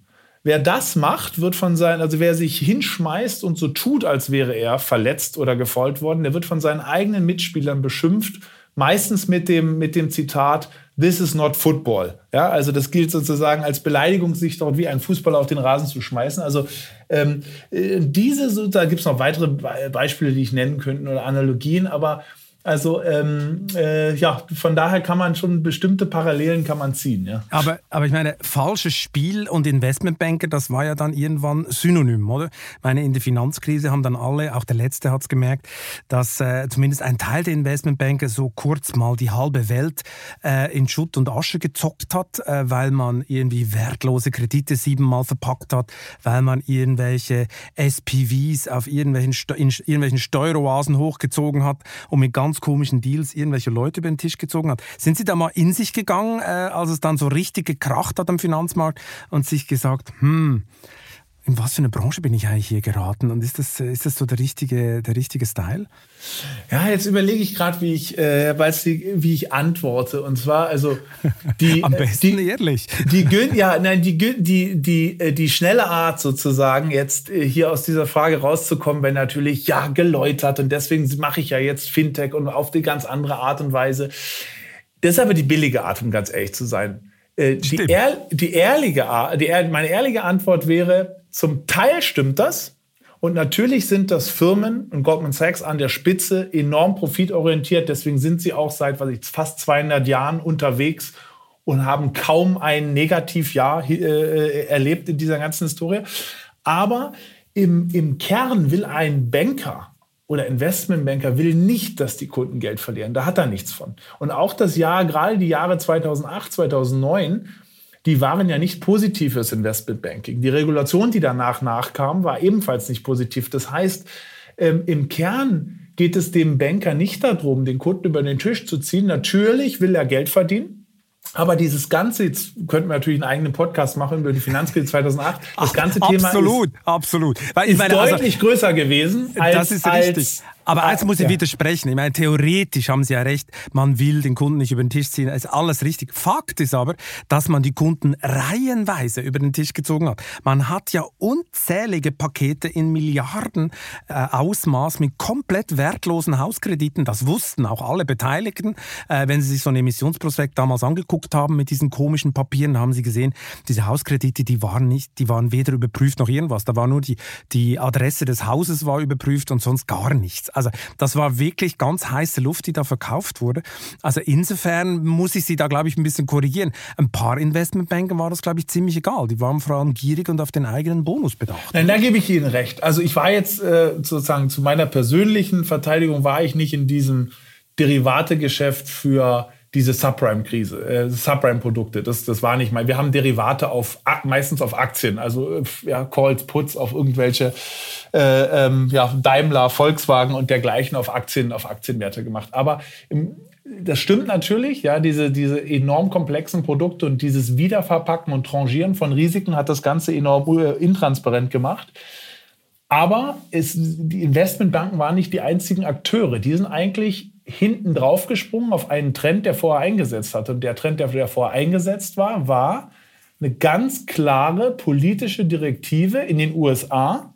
Wer das macht, wird von seinen, also wer sich hinschmeißt und so tut, als wäre er verletzt oder gefault worden, der wird von seinen eigenen Mitspielern beschimpft, meistens mit dem, mit dem Zitat, This is not football. Ja, also das gilt sozusagen als Beleidigung, sich dort wie ein Fußballer auf den Rasen zu schmeißen. Also ähm, äh, diese, da gibt es noch weitere Beispiele, die ich nennen könnte oder Analogien, aber also ähm, äh, ja, von daher kann man schon bestimmte Parallelen kann man ziehen. Ja. Aber, aber ich meine, falsches Spiel und Investmentbanker, das war ja dann irgendwann synonym, oder? Ich meine, in der Finanzkrise haben dann alle, auch der Letzte hat es gemerkt, dass äh, zumindest ein Teil der Investmentbanker so kurz mal die halbe Welt äh, in Schutt und Asche gezockt hat, äh, weil man irgendwie wertlose Kredite siebenmal verpackt hat, weil man irgendwelche SPVs auf irgendwelchen, in irgendwelchen Steueroasen hochgezogen hat und mit ganz ganz komischen Deals irgendwelche Leute über den Tisch gezogen hat. Sind Sie da mal in sich gegangen, äh, als es dann so richtig gekracht hat am Finanzmarkt und sich gesagt, hm, in was für eine Branche bin ich eigentlich hier geraten? Und ist das, ist das so der richtige, der richtige Style? Ja, jetzt überlege ich gerade, wie ich, äh, wie ich antworte. Und zwar, also die *laughs* am besten die, ehrlich. *laughs* Die, ja, nein, die, die, die, äh, die schnelle Art sozusagen, jetzt äh, hier aus dieser Frage rauszukommen, wenn natürlich ja geläutert und deswegen mache ich ja jetzt Fintech und auf die ganz andere Art und Weise. Das ist aber die billige Art, um ganz ehrlich zu sein. Äh, die, ehr, die ehrliche, die, meine ehrliche Antwort wäre, zum Teil stimmt das. Und natürlich sind das Firmen und Goldman Sachs an der Spitze enorm profitorientiert. Deswegen sind sie auch seit was ich, fast 200 Jahren unterwegs und haben kaum ein Negativjahr äh, erlebt in dieser ganzen Historie. Aber im, im Kern will ein Banker oder Investmentbanker will nicht, dass die Kunden Geld verlieren. Da hat er nichts von. Und auch das Jahr, gerade die Jahre 2008, 2009, die waren ja nicht positiv fürs Investmentbanking. Die Regulation, die danach nachkam, war ebenfalls nicht positiv. Das heißt, ähm, im Kern geht es dem Banker nicht darum, den Kunden über den Tisch zu ziehen. Natürlich will er Geld verdienen. Aber dieses Ganze, jetzt könnten wir natürlich einen eigenen Podcast machen über die Finanzkrise 2008. Das ganze Ach, Thema absolut, ist, absolut. Weil ist meine, also deutlich also, größer gewesen als, das ist richtig. als aber eins muss ich ja. widersprechen. Ich meine, theoretisch haben Sie ja recht, man will den Kunden nicht über den Tisch ziehen. Ist alles richtig. Fakt ist aber, dass man die Kunden reihenweise über den Tisch gezogen hat. Man hat ja unzählige Pakete in Milliarden äh, Ausmaß mit komplett wertlosen Hauskrediten. Das wussten auch alle Beteiligten. Äh, wenn Sie sich so ein Emissionsprospekt damals angeguckt haben mit diesen komischen Papieren, haben Sie gesehen, diese Hauskredite, die waren nicht, die waren weder überprüft noch irgendwas. Da war nur die, die Adresse des Hauses war überprüft und sonst gar nichts. Also das war wirklich ganz heiße Luft, die da verkauft wurde. Also insofern muss ich Sie da, glaube ich, ein bisschen korrigieren. Ein paar Investmentbanken war das, glaube ich, ziemlich egal. Die waren vor allem gierig und auf den eigenen Bonus bedacht. Nein, da gebe ich Ihnen recht. Also ich war jetzt äh, sozusagen zu meiner persönlichen Verteidigung war ich nicht in diesem Derivategeschäft für diese Subprime-Krise, äh, Subprime-Produkte. Das, das war nicht mal. Wir haben Derivate auf meistens auf Aktien, also äh, ja, Calls, Puts auf irgendwelche äh, ähm, ja, Daimler, Volkswagen und dergleichen auf Aktien, auf Aktienwerte gemacht. Aber im, das stimmt natürlich, ja, diese, diese enorm komplexen Produkte und dieses Wiederverpacken und Trangieren von Risiken hat das Ganze enorm äh, intransparent gemacht. Aber es, die Investmentbanken waren nicht die einzigen Akteure. Die sind eigentlich hinten drauf gesprungen auf einen Trend, der vorher eingesetzt hatte. Und der Trend, der vorher eingesetzt war, war eine ganz klare politische Direktive in den USA.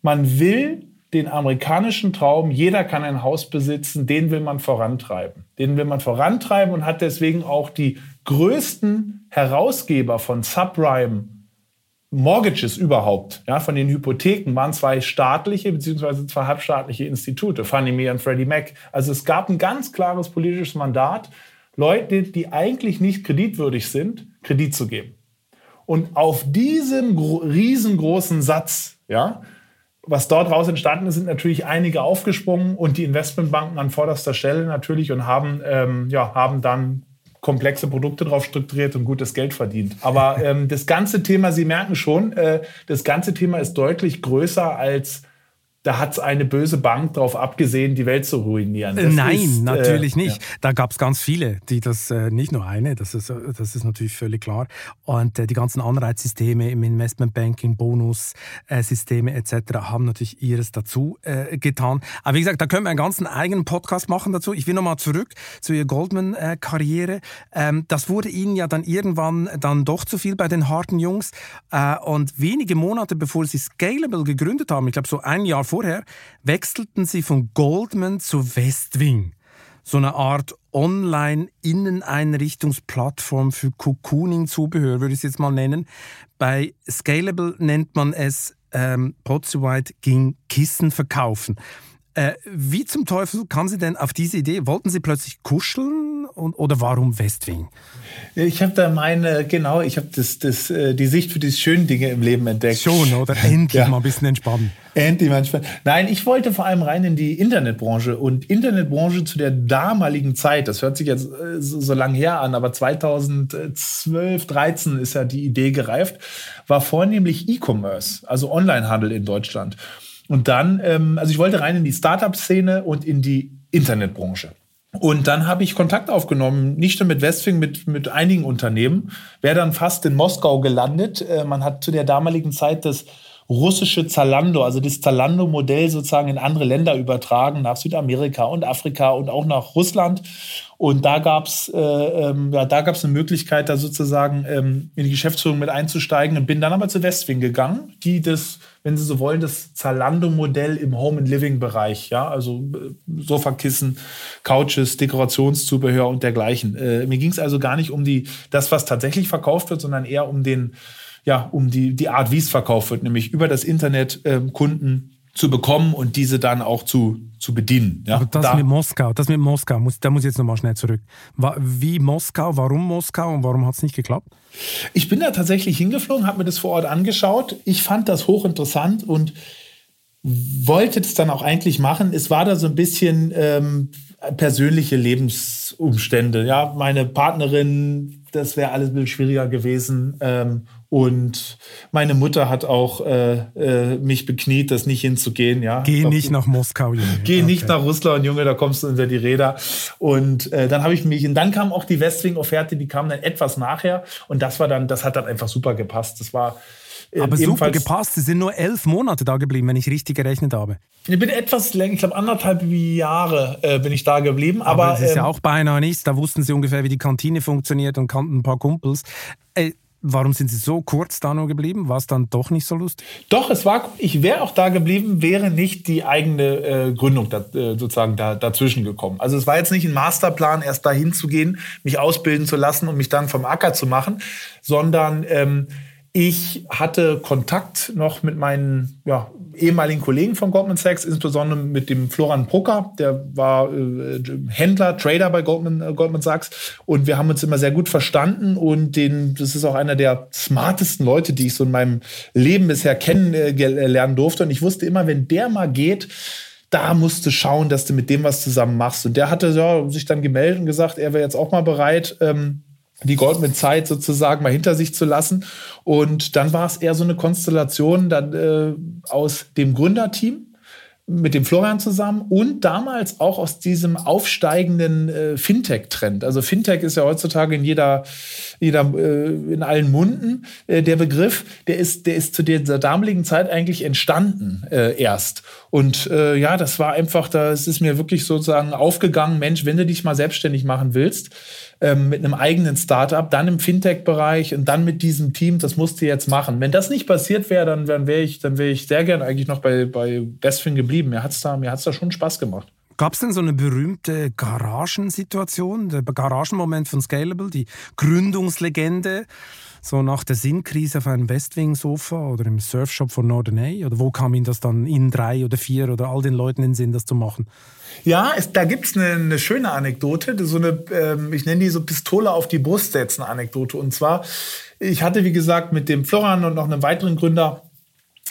Man will den amerikanischen Traum, jeder kann ein Haus besitzen, den will man vorantreiben. Den will man vorantreiben und hat deswegen auch die größten Herausgeber von Subprime Mortgages überhaupt, ja, von den Hypotheken, waren zwei staatliche bzw. zwei halbstaatliche Institute, Fannie Mae und Freddie Mac. Also es gab ein ganz klares politisches Mandat, Leute, die eigentlich nicht kreditwürdig sind, Kredit zu geben. Und auf diesem riesengroßen Satz, ja, was dort raus entstanden ist, sind natürlich einige aufgesprungen und die Investmentbanken an vorderster Stelle natürlich und haben, ähm, ja, haben dann komplexe Produkte drauf strukturiert und gutes Geld verdient. Aber ähm, das ganze Thema, Sie merken schon, äh, das ganze Thema ist deutlich größer als da hat es eine böse Bank darauf abgesehen, die Welt zu ruinieren. Das Nein, ist, äh, natürlich äh, nicht. Ja. Da gab es ganz viele, die das, äh, nicht nur eine, das ist, das ist natürlich völlig klar. Und äh, die ganzen Anreizsysteme im Investmentbanking, Bonussysteme etc. haben natürlich ihres dazu äh, getan. Aber wie gesagt, da können wir einen ganzen eigenen Podcast machen dazu. Ich will nochmal zurück zu Ihrer Goldman-Karriere. Ähm, das wurde Ihnen ja dann irgendwann dann doch zu viel bei den harten Jungs. Äh, und wenige Monate bevor Sie Scalable gegründet haben, ich glaube so ein Jahr vorher wechselten sie von Goldman zu Westwing. So eine Art Online-Inneneinrichtungsplattform für Cocooning-Zubehör, würde ich es jetzt mal nennen. Bei Scalable nennt man es ähm, White ging Kissen verkaufen. Äh, wie zum Teufel kamen Sie denn auf diese Idee? Wollten Sie plötzlich kuscheln und, oder warum Westwing? Ich habe da meine, genau, ich habe das, das, äh, die Sicht für die schönen Dinge im Leben entdeckt. Schon, oder? *laughs* Endlich ja. mal ein bisschen entspannen. Endlich mal entspannen. Nein, ich wollte vor allem rein in die Internetbranche und Internetbranche zu der damaligen Zeit, das hört sich jetzt äh, so, so lang her an, aber 2012, 13 ist ja die Idee gereift, war vornehmlich E-Commerce, also Onlinehandel in Deutschland. Und dann, ähm, also ich wollte rein in die Startup-Szene und in die Internetbranche. Und dann habe ich Kontakt aufgenommen, nicht nur mit Westwing, mit, mit einigen Unternehmen. Wäre dann fast in Moskau gelandet. Äh, man hat zu der damaligen Zeit das russische Zalando, also das Zalando-Modell sozusagen in andere Länder übertragen, nach Südamerika und Afrika und auch nach Russland. Und da gab es äh, ähm, ja, eine Möglichkeit, da sozusagen ähm, in die Geschäftsführung mit einzusteigen und bin dann aber zu Westwing gegangen, die das, wenn Sie so wollen, das Zalando-Modell im Home and Living Bereich, ja, also äh, Sofakissen, Couches, Dekorationszubehör und dergleichen. Äh, mir ging es also gar nicht um die das, was tatsächlich verkauft wird, sondern eher um den ja, um die, die Art, wie es verkauft wird, nämlich über das Internet äh, Kunden zu bekommen und diese dann auch zu, zu bedienen. Ja? Aber das da, mit Moskau, das mit Moskau, muss, da muss ich jetzt nochmal schnell zurück. Wie Moskau, warum Moskau und warum hat es nicht geklappt? Ich bin da tatsächlich hingeflogen, habe mir das vor Ort angeschaut. Ich fand das hochinteressant und wollte das dann auch eigentlich machen. Es war da so ein bisschen ähm, persönliche Lebensumstände. Ja, meine Partnerin, das wäre alles ein bisschen schwieriger gewesen. Ähm, und meine Mutter hat auch äh, äh, mich bekniet, das nicht hinzugehen. Ja. Geh glaub, nicht nach Moskau, Junge. Geh okay. nicht nach Russland, Junge, da kommst du unter die Räder. Und äh, dann habe ich mich, und dann kam auch die Westwing-Offerte, die kam dann etwas nachher. Und das war dann, das hat dann einfach super gepasst. Das war Aber super gepasst. Sie sind nur elf Monate da geblieben, wenn ich richtig gerechnet habe. Ich bin etwas länger, ich glaube anderthalb Jahre äh, bin ich da geblieben. Aber, aber das ist ähm, ja auch beinahe nichts. Da wussten Sie ungefähr, wie die Kantine funktioniert und kannten ein paar Kumpels. Äh, Warum sind Sie so kurz da nur geblieben? War es dann doch nicht so lustig? Doch, es war, ich wäre auch da geblieben, wäre nicht die eigene äh, Gründung da, äh, sozusagen da, dazwischen gekommen. Also es war jetzt nicht ein Masterplan, erst dahin zu gehen, mich ausbilden zu lassen und mich dann vom Acker zu machen, sondern ähm, Ich hatte Kontakt noch mit meinen ja, ehemaligen Kollegen von Goldman Sachs, insbesondere mit dem Florian Brucker, der war äh, Händler, Trader bei Goldman, äh, Goldman Sachs. Und wir haben uns immer sehr gut verstanden. Und den, das ist auch einer der smartesten Leute, die ich so in meinem Leben bisher kennenlernen durfte. Und ich wusste immer, wenn der mal geht, da musst du schauen, dass du mit dem was zusammen machst. Und der hatte ja, sich dann gemeldet und gesagt, er wäre jetzt auch mal bereit, ähm, die goldene Zeit sozusagen mal hinter sich zu lassen. Und dann war es eher so eine Konstellation dann äh, aus dem Gründerteam mit dem Florian zusammen und damals auch aus diesem aufsteigenden äh, Fintech-Trend. Also Fintech ist ja heutzutage in jeder, jeder äh, in allen Munden. Äh, der Begriff, der ist, der ist zu dieser damaligen Zeit eigentlich entstanden äh, erst. Und äh, ja, das war einfach, da ist mir wirklich sozusagen aufgegangen, Mensch, wenn du dich mal selbstständig machen willst, ähm, mit einem eigenen Startup, dann im Fintech-Bereich und dann mit diesem Team, das musst du jetzt machen. Wenn das nicht passiert wäre, dann, dann wäre ich, dann ich sehr gern eigentlich noch bei, bei Bestfin geblieben. Mir hat es da, da schon Spaß gemacht. Gab es denn so eine berühmte Garagensituation, der Garagenmoment von Scalable, die Gründungslegende? So nach der Sinnkrise auf einem Westwing-Sofa oder im Surfshop von Norderney? Oder wo kam Ihnen das dann in drei oder vier oder all den Leuten in den Sinn, das zu machen? Ja, es, da gibt es eine, eine, schöne Anekdote, so eine, ähm, ich nenne die so Pistole auf die Brust setzen Anekdote. Und zwar, ich hatte, wie gesagt, mit dem Florian und noch einem weiteren Gründer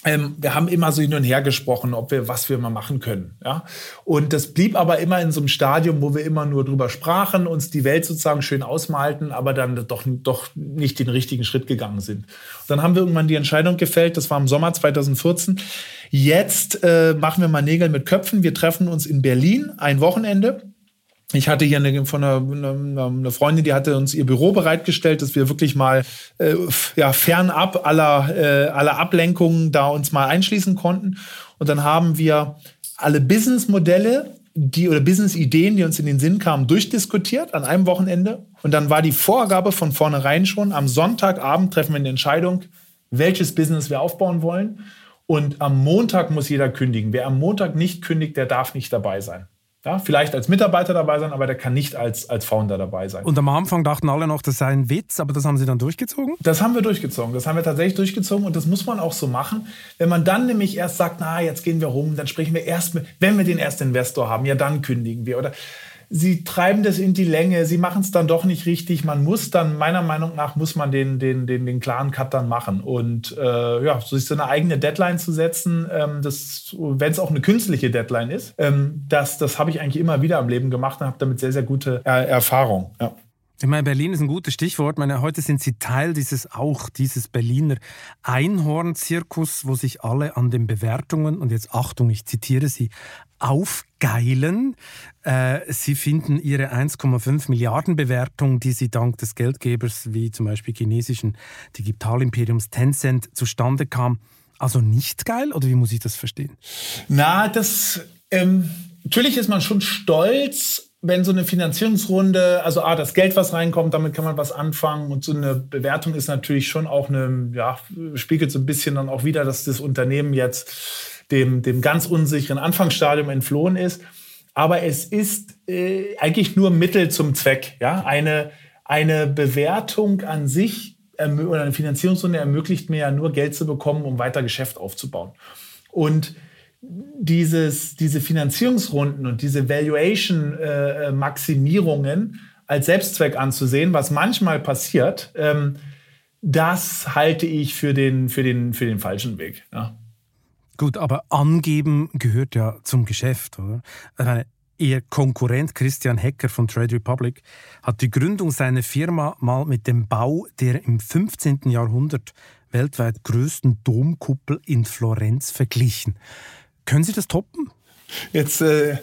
ähm, wir haben immer so hin und her gesprochen, ob wir, was wir mal machen können. Ja? Und das blieb aber immer in so einem Stadium, wo wir immer nur drüber sprachen, uns die Welt sozusagen schön ausmalten, aber dann doch, doch nicht den richtigen Schritt gegangen sind. Und dann haben wir irgendwann die Entscheidung gefällt, das war im Sommer 2014. Jetzt äh, machen wir mal Nägel mit Köpfen. Wir treffen uns in Berlin ein Wochenende ich hatte hier eine, von einer, eine, Freundin, die hatte uns ihr Büro bereitgestellt, dass wir wirklich mal äh, ja, fernab aller, äh, aller Ablenkungen da uns mal einschließen konnten. Und dann haben wir alle Businessmodelle, die oder Business-Ideen, die uns in den Sinn kamen, durchdiskutiert an einem Wochenende. Und dann war die Vorgabe von vornherein schon, am Sonntagabend treffen wir eine Entscheidung, welches Business wir aufbauen wollen. Und am Montag muss jeder kündigen. Wer am Montag nicht kündigt, der darf nicht dabei sein. Ja, vielleicht als Mitarbeiter dabei sein, aber der kann nicht als, als Founder dabei sein. Und am Anfang dachten alle noch, das sei ein Witz, aber das haben Sie dann durchgezogen? Das haben wir durchgezogen. Das haben wir tatsächlich durchgezogen und das muss man auch so machen. Wenn man dann nämlich erst sagt, na, jetzt gehen wir rum, dann sprechen wir erst mit, wenn wir den ersten Investor haben, ja, dann kündigen wir. Oder sie treiben das in die Länge, sie machen es dann doch nicht richtig. Man muss dann, meiner Meinung nach, muss man den, den, den, den klaren Cut dann machen. Und äh, ja, ist so eine eigene Deadline zu setzen, ähm, wenn es auch eine künstliche Deadline ist, ähm, das, das habe ich eigentlich immer wieder im Leben gemacht und habe damit sehr, sehr gute äh, Erfahrung. Ja. Ich meine, Berlin ist ein gutes Stichwort. Ich meine, heute sind Sie Teil dieses auch dieses Berliner Einhorn-Zirkus, wo sich alle an den Bewertungen und jetzt Achtung, ich zitiere Sie aufgeilen. Äh, sie finden ihre 1,5 Milliarden Bewertung, die sie dank des Geldgebers wie zum Beispiel chinesischen Digitalimperiums Tencent zustande kam, also nicht geil oder wie muss ich das verstehen? Na, das ähm, natürlich ist man schon stolz wenn so eine Finanzierungsrunde, also A, das Geld, was reinkommt, damit kann man was anfangen und so eine Bewertung ist natürlich schon auch eine, ja, spiegelt so ein bisschen dann auch wieder, dass das Unternehmen jetzt dem, dem ganz unsicheren Anfangsstadium entflohen ist. Aber es ist äh, eigentlich nur Mittel zum Zweck. Ja? Eine, eine Bewertung an sich oder eine Finanzierungsrunde ermöglicht mir ja nur Geld zu bekommen, um weiter Geschäft aufzubauen. Und dieses, diese Finanzierungsrunden und diese Valuation-Maximierungen äh, als Selbstzweck anzusehen, was manchmal passiert, ähm, das halte ich für den, für den, für den falschen Weg. Ja. Gut, aber angeben gehört ja zum Geschäft, oder? Meine, Ihr Konkurrent Christian Hecker von Trade Republic hat die Gründung seiner Firma mal mit dem Bau der im 15. Jahrhundert weltweit größten Domkuppel in Florenz verglichen. Können Sie das toppen? Jetzt, äh,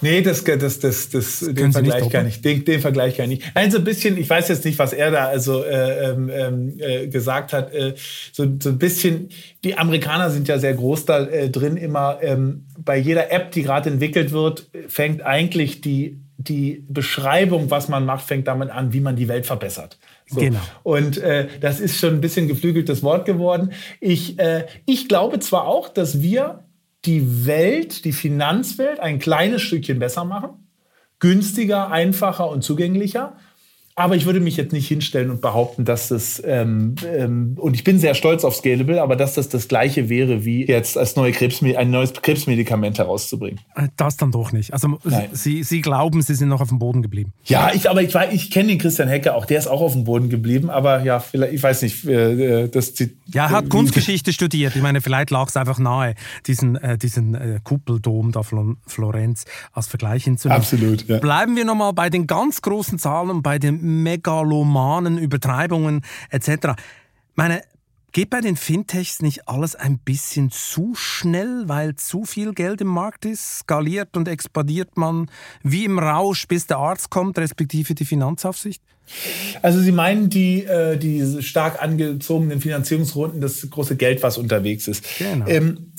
nee, das, das, das, das, den Vergleich gar nicht. Den, den Vergleich gar nicht. Nein, so ein bisschen, ich weiß jetzt nicht, was er da also äh, ähm, ähm, äh, gesagt hat. Äh, so, so ein bisschen, die Amerikaner sind ja sehr groß da äh, drin immer. Ähm, bei jeder App, die gerade entwickelt wird, fängt eigentlich die, die Beschreibung, was man macht, fängt damit an, wie man die Welt verbessert. So. Genau. Und äh, das ist schon ein bisschen geflügeltes Wort geworden. Ich, äh, ich glaube zwar auch, dass wir die Welt, die Finanzwelt ein kleines Stückchen besser machen, günstiger, einfacher und zugänglicher. Aber ich würde mich jetzt nicht hinstellen und behaupten, dass das, ähm, ähm, und ich bin sehr stolz auf Scalable, aber dass das das Gleiche wäre, wie jetzt als neue Krebsme ein neues Krebsmedikament herauszubringen. Äh, das dann doch nicht. Also Sie, Sie glauben, Sie sind noch auf dem Boden geblieben. Ja, ich, aber ich, ich kenne den Christian Hecke auch, der ist auch auf dem Boden geblieben, aber ja, vielleicht, ich weiß nicht, äh, das Ja, er hat Kunstgeschichte studiert. Ich meine, vielleicht lag es einfach nahe, diesen, äh, diesen äh, Kuppeldom da von Florenz als Vergleich hinzunehmen. Absolut. Ja. Bleiben wir nochmal bei den ganz großen Zahlen und bei den megalomanen Übertreibungen etc. Meine, geht bei den Fintechs nicht alles ein bisschen zu schnell, weil zu viel Geld im Markt ist? Skaliert und expandiert man wie im Rausch, bis der Arzt kommt, respektive die Finanzaufsicht? Also Sie meinen die, äh, die stark angezogenen Finanzierungsrunden, das große Geld, was unterwegs ist. Genau. Ähm,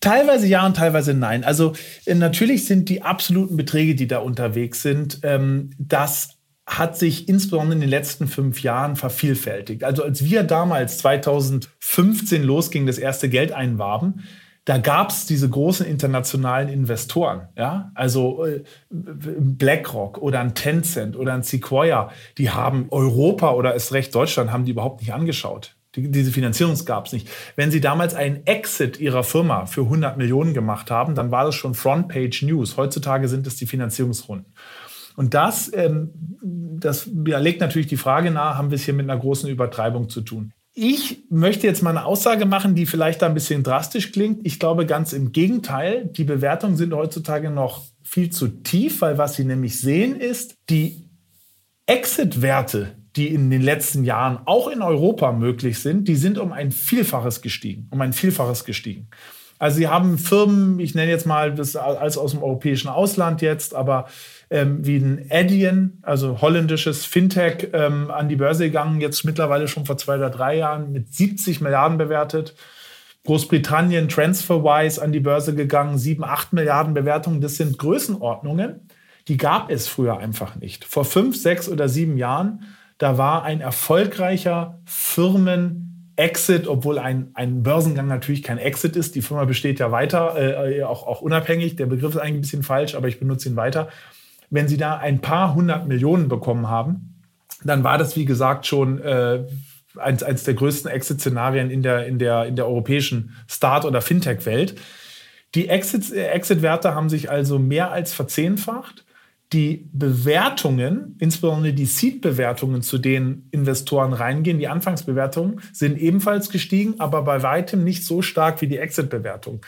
Teilweise ja und teilweise nein. Also äh, natürlich sind die absoluten Beträge, die da unterwegs sind, ähm, das hat sich insbesondere in den letzten fünf Jahren vervielfältigt. Also als wir damals 2015 losgingen, das erste Geld einwarben, da gab es diese großen internationalen Investoren, ja, also äh, BlackRock oder ein Tencent oder ein Sequoia, die haben Europa oder ist recht Deutschland haben die überhaupt nicht angeschaut. Die, diese Finanzierung gab es nicht. Wenn Sie damals einen Exit Ihrer Firma für 100 Millionen gemacht haben, dann war das schon Frontpage News. Heutzutage sind es die Finanzierungsrunden. Und das, ähm, das legt natürlich die Frage nahe, haben wir es hier mit einer großen Übertreibung zu tun? Ich möchte jetzt mal eine Aussage machen, die vielleicht da ein bisschen drastisch klingt. Ich glaube ganz im Gegenteil, die Bewertungen sind heutzutage noch viel zu tief, weil was Sie nämlich sehen ist, die Exit-Werte, die in den letzten Jahren auch in Europa möglich sind, die sind um ein Vielfaches gestiegen, um ein Vielfaches gestiegen. Also sie haben Firmen, ich nenne jetzt mal das alles aus dem europäischen Ausland jetzt, aber ähm, wie ein Adyen, also holländisches Fintech, ähm, an die Börse gegangen, jetzt mittlerweile schon vor zwei oder drei Jahren mit 70 Milliarden bewertet. Großbritannien TransferWise an die Börse gegangen, 7, 8 Milliarden Bewertungen. Das sind Größenordnungen, die gab es früher einfach nicht. Vor fünf, sechs oder sieben Jahren, da war ein erfolgreicher Firmen Exit, obwohl ein, ein Börsengang natürlich kein Exit ist. Die Firma besteht ja weiter, äh, auch, auch unabhängig. Der Begriff ist eigentlich ein bisschen falsch, aber ich benutze ihn weiter wenn sie da ein paar hundert Millionen bekommen haben, dann war das, wie gesagt, schon äh, eins, eins der größten Exit-Szenarien in der, in, der, in der europäischen Start- oder Fintech-Welt. Die Exit-Werte Exit haben sich also mehr als verzehnfacht. Die Bewertungen, insbesondere die Seed-Bewertungen, zu denen Investoren reingehen, die Anfangsbewertungen, sind ebenfalls gestiegen, aber bei weitem nicht so stark wie die Exit-Bewertung.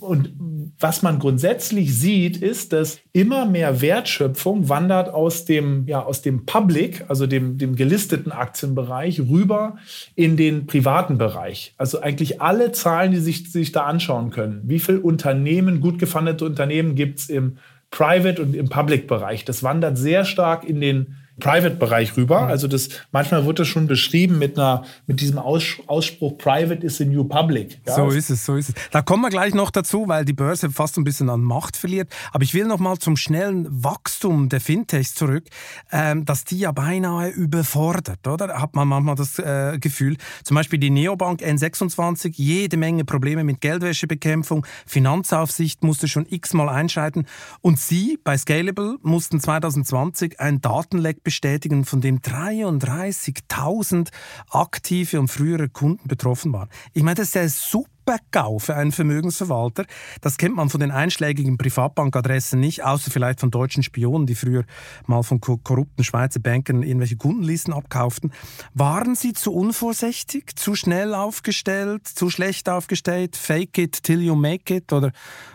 Und was man grundsätzlich sieht, ist, dass immer mehr Wertschöpfung wandert aus dem, ja, aus dem Public, also dem, dem gelisteten Aktienbereich, rüber in den privaten Bereich. Also eigentlich alle Zahlen, die sich, sich da anschauen können. Wie viele Unternehmen, gut gefundete Unternehmen gibt es im Private und im Public-Bereich? Das wandert sehr stark in den Private-Bereich rüber. Also das manchmal wird das schon beschrieben mit einer mit diesem Ausspruch Private is the new public. Ja? So ist es, so ist es. Da kommen wir gleich noch dazu, weil die Börse fast ein bisschen an Macht verliert. Aber ich will noch mal zum schnellen Wachstum der Fintechs zurück, ähm, dass die ja beinahe überfordert, oder? Hat man manchmal das äh, Gefühl. Zum Beispiel die Neobank N26, jede Menge Probleme mit Geldwäschebekämpfung, Finanzaufsicht musste schon x-mal einschreiten und sie bei Scalable mussten 2020 ein Datenleck bestätigen, von dem 33.000 aktive und frühere Kunden betroffen waren. Ich meine, das ist ja super Super-GAU für einen Vermögensverwalter. Das kennt man von den einschlägigen Privatbankadressen nicht, außer vielleicht von deutschen Spionen, die früher mal von korrupten Schweizer Bankern irgendwelche Kundenlisten abkauften. Waren sie zu unvorsichtig, zu schnell aufgestellt, zu schlecht aufgestellt? Fake it till you make it? Oder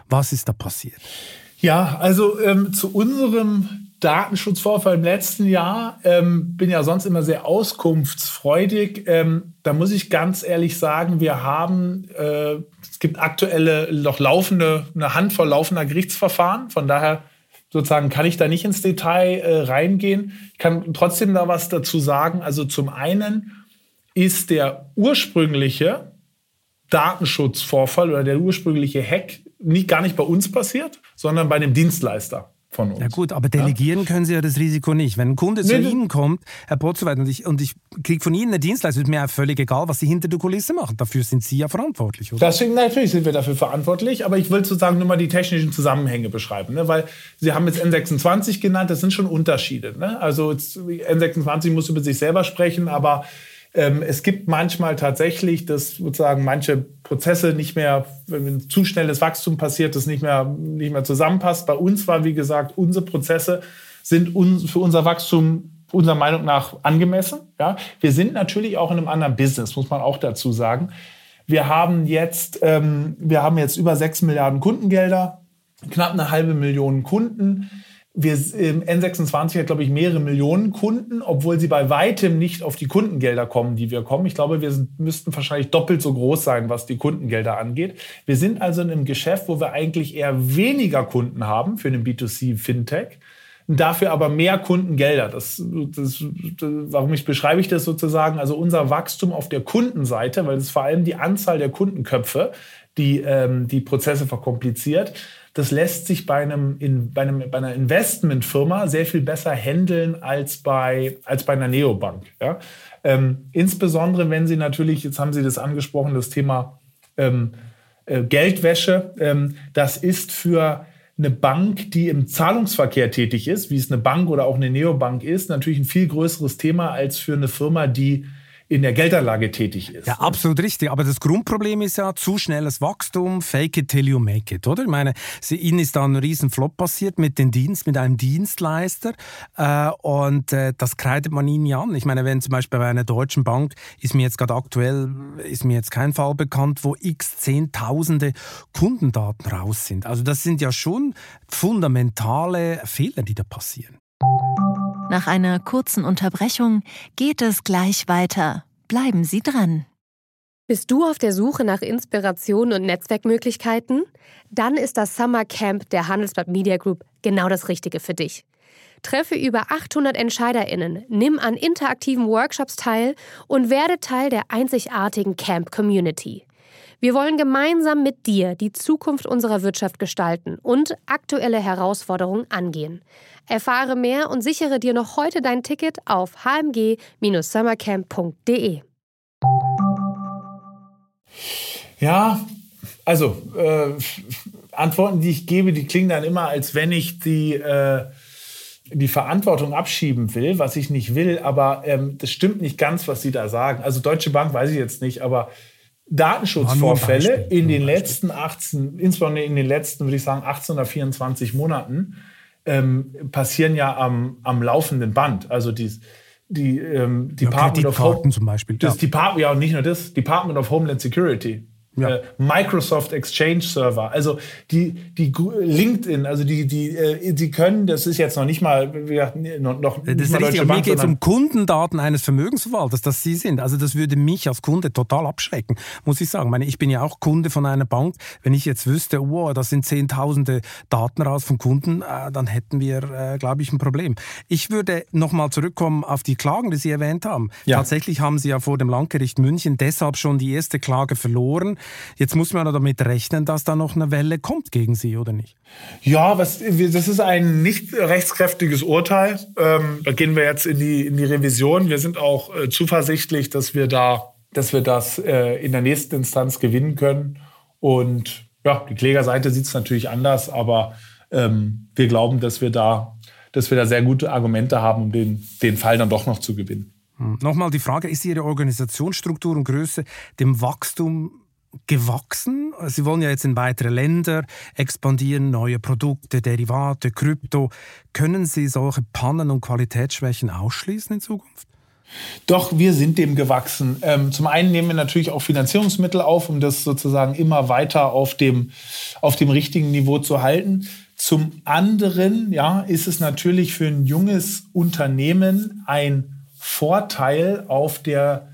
was ist da passiert? Ja, also ähm, zu unserem Datenschutzvorfall im letzten Jahr, ähm, bin ja sonst immer sehr auskunftsfreudig. Ähm, da muss ich ganz ehrlich sagen, wir haben, äh, es gibt aktuelle, noch laufende, eine Handvoll laufender Gerichtsverfahren. Von daher sozusagen kann ich da nicht ins Detail äh, reingehen. Ich kann trotzdem da was dazu sagen. Also zum einen ist der ursprüngliche Datenschutzvorfall oder der ursprüngliche Hack nicht, gar nicht bei uns passiert, sondern bei einem Dienstleister. Von uns. Ja gut, aber delegieren ja? können Sie ja das Risiko nicht. Wenn ein Kunde nee, zu Ihnen kommt, Herr Potzowait, und ich, und ich kriege von Ihnen eine Dienstleistung, ist mir ja völlig egal, was Sie hinter der Kulisse machen. Dafür sind Sie ja verantwortlich, oder? Deswegen, natürlich sind wir dafür verantwortlich, aber ich will sozusagen nur mal die technischen Zusammenhänge beschreiben, ne? weil Sie haben jetzt N26 genannt, das sind schon Unterschiede. Ne? Also N26 muss über sich selber sprechen, aber es gibt manchmal tatsächlich, dass sozusagen manche Prozesse nicht mehr, wenn zu schnelles Wachstum passiert, das nicht mehr, nicht mehr zusammenpasst. Bei uns war, wie gesagt, unsere Prozesse sind uns, für unser Wachstum unserer Meinung nach angemessen. Ja? Wir sind natürlich auch in einem anderen Business, muss man auch dazu sagen. Wir haben jetzt, ähm, wir haben jetzt über 6 Milliarden Kundengelder, knapp eine halbe Million Kunden wir, N26 hat, glaube ich, mehrere Millionen Kunden, obwohl sie bei weitem nicht auf die Kundengelder kommen, die wir kommen. Ich glaube, wir sind, müssten wahrscheinlich doppelt so groß sein, was die Kundengelder angeht. Wir sind also in einem Geschäft, wo wir eigentlich eher weniger Kunden haben für einen B2C-Fintech, dafür aber mehr Kundengelder. Das, das, warum ich beschreibe ich das sozusagen? Also unser Wachstum auf der Kundenseite, weil es vor allem die Anzahl der Kundenköpfe, die ähm, die Prozesse verkompliziert das lässt sich bei, einem, in, bei, einem, bei einer Investmentfirma sehr viel besser handeln als bei, als bei einer Neobank. Ja? Ähm, insbesondere, wenn Sie natürlich, jetzt haben Sie das angesprochen, das Thema ähm, äh, Geldwäsche, ähm, das ist für eine Bank, die im Zahlungsverkehr tätig ist, wie es eine Bank oder auch eine Neobank ist, natürlich ein viel größeres Thema als für eine Firma, die in der Geldanlage tätig ist. Ja, absolut richtig. Aber das Grundproblem ist ja zu schnelles Wachstum, fake it till you make it, oder? Ich meine, Ihnen ist da ein riesen Flop passiert mit dem Dienst, mit einem Dienstleister äh, und äh, das kreidet man Ihnen ja an. Ich meine, wenn zum Beispiel bei einer deutschen Bank, ist mir jetzt gerade aktuell, ist mir jetzt kein Fall bekannt, wo x Zehntausende Kundendaten raus sind. Also das sind ja schon fundamentale Fehler, die da passieren. Nach einer kurzen Unterbrechung geht es gleich weiter. Bleiben Sie dran. Bist du auf der Suche nach Inspiration und Netzwerkmöglichkeiten? Dann ist das Summer Camp der Handelsblatt Media Group genau das Richtige für dich. Treffe über 800 EntscheiderInnen, nimm an interaktiven Workshops teil und werde Teil der einzigartigen Camp Community. Wir wollen gemeinsam mit dir die Zukunft unserer Wirtschaft gestalten und aktuelle Herausforderungen angehen. Erfahre mehr und sichere dir noch heute dein Ticket auf hmg-summercamp.de. Ja, also äh, Antworten, die ich gebe, die klingen dann immer, als wenn ich die, äh, die Verantwortung abschieben will, was ich nicht will. Aber ähm, das stimmt nicht ganz, was Sie da sagen. Also Deutsche Bank weiß ich jetzt nicht, aber Datenschutzvorfälle in den letzten 18, insbesondere in den letzten, würde ich sagen, 18 oder 24 Monaten, ähm, passieren ja am, am laufenden Band. Also die, die ähm, Department ja, of Home, zum Beispiel. Das ja. Department, ja, und nicht nur das, Department of Homeland Security ja. Äh, Microsoft Exchange Server, also die, die LinkedIn, also die, die, äh, die können, das ist jetzt noch nicht mal, noch, noch das ist richtig, Bank, mir geht es um Kundendaten eines Vermögensverwalters, dass Sie sind. Also das würde mich als Kunde total abschrecken, muss ich sagen. Ich, meine, ich bin ja auch Kunde von einer Bank. Wenn ich jetzt wüsste, oh, das sind zehntausende Daten raus von Kunden, äh, dann hätten wir, äh, glaube ich, ein Problem. Ich würde nochmal zurückkommen auf die Klagen, die Sie erwähnt haben. Ja. Tatsächlich haben Sie ja vor dem Landgericht München deshalb schon die erste Klage verloren. Jetzt muss man damit rechnen, dass da noch eine Welle kommt gegen Sie, oder nicht? Ja, was, das ist ein nicht rechtskräftiges Urteil. Ähm, da gehen wir jetzt in die, in die Revision. Wir sind auch äh, zuversichtlich, dass wir da, dass wir das äh, in der nächsten Instanz gewinnen können. Und ja, die Klägerseite sieht es natürlich anders, aber ähm, wir glauben, dass wir da, dass wir da sehr gute Argumente haben, um den, den Fall dann doch noch zu gewinnen. Hm. Nochmal die Frage, ist Ihre Organisationsstruktur und Größe dem Wachstum gewachsen. Sie wollen ja jetzt in weitere Länder expandieren, neue Produkte, Derivate, Krypto. Können Sie solche Pannen und Qualitätsschwächen ausschließen in Zukunft? Doch, wir sind dem gewachsen. Ähm, zum einen nehmen wir natürlich auch Finanzierungsmittel auf, um das sozusagen immer weiter auf dem, auf dem richtigen Niveau zu halten. Zum anderen ja, ist es natürlich für ein junges Unternehmen ein Vorteil, auf der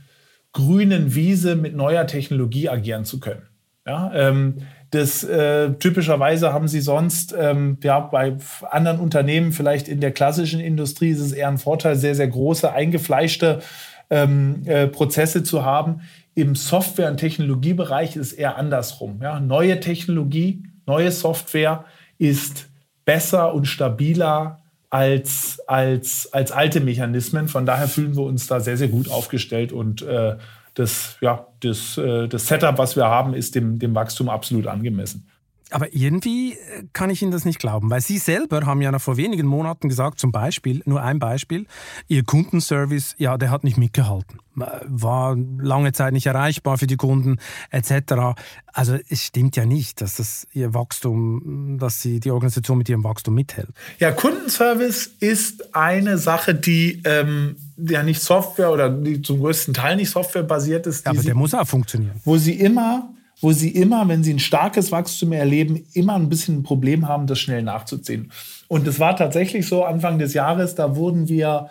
grünen Wiese mit neuer Technologie agieren zu können. Ja, ähm, das äh, typischerweise haben sie sonst ähm, ja bei anderen Unternehmen vielleicht in der klassischen Industrie ist es eher ein Vorteil, sehr sehr große eingefleischte ähm, äh, Prozesse zu haben. Im Software- und Technologiebereich ist es eher andersrum. Ja? Neue Technologie, neue Software ist besser und stabiler als, als, als alte Mechanismen. Von daher fühlen wir uns da sehr, sehr gut aufgestellt und äh, das, ja, das, äh, das Setup, was wir haben, ist dem, dem Wachstum absolut angemessen. Aber irgendwie äh, kann ich Ihnen das nicht glauben, weil Sie selber haben ja noch vor wenigen Monaten gesagt, zum Beispiel, nur ein Beispiel, Ihr Kundenservice, ja, der hat nicht mitgehalten, war lange Zeit nicht erreichbar für die Kunden etc. Also es stimmt ja nicht, dass das Ihr Wachstum, dass Sie die Organisation mit Ihrem Wachstum mithält. Ja, Kundenservice ist eine Sache, die ähm, ja nicht Software oder die zum größten Teil nicht Software basiert ist. Ja, aber sie, der muss auch funktionieren. Wo Sie immer wo sie immer, wenn sie ein starkes Wachstum erleben, immer ein bisschen ein Problem haben, das schnell nachzuziehen. Und es war tatsächlich so Anfang des Jahres, da wurden wir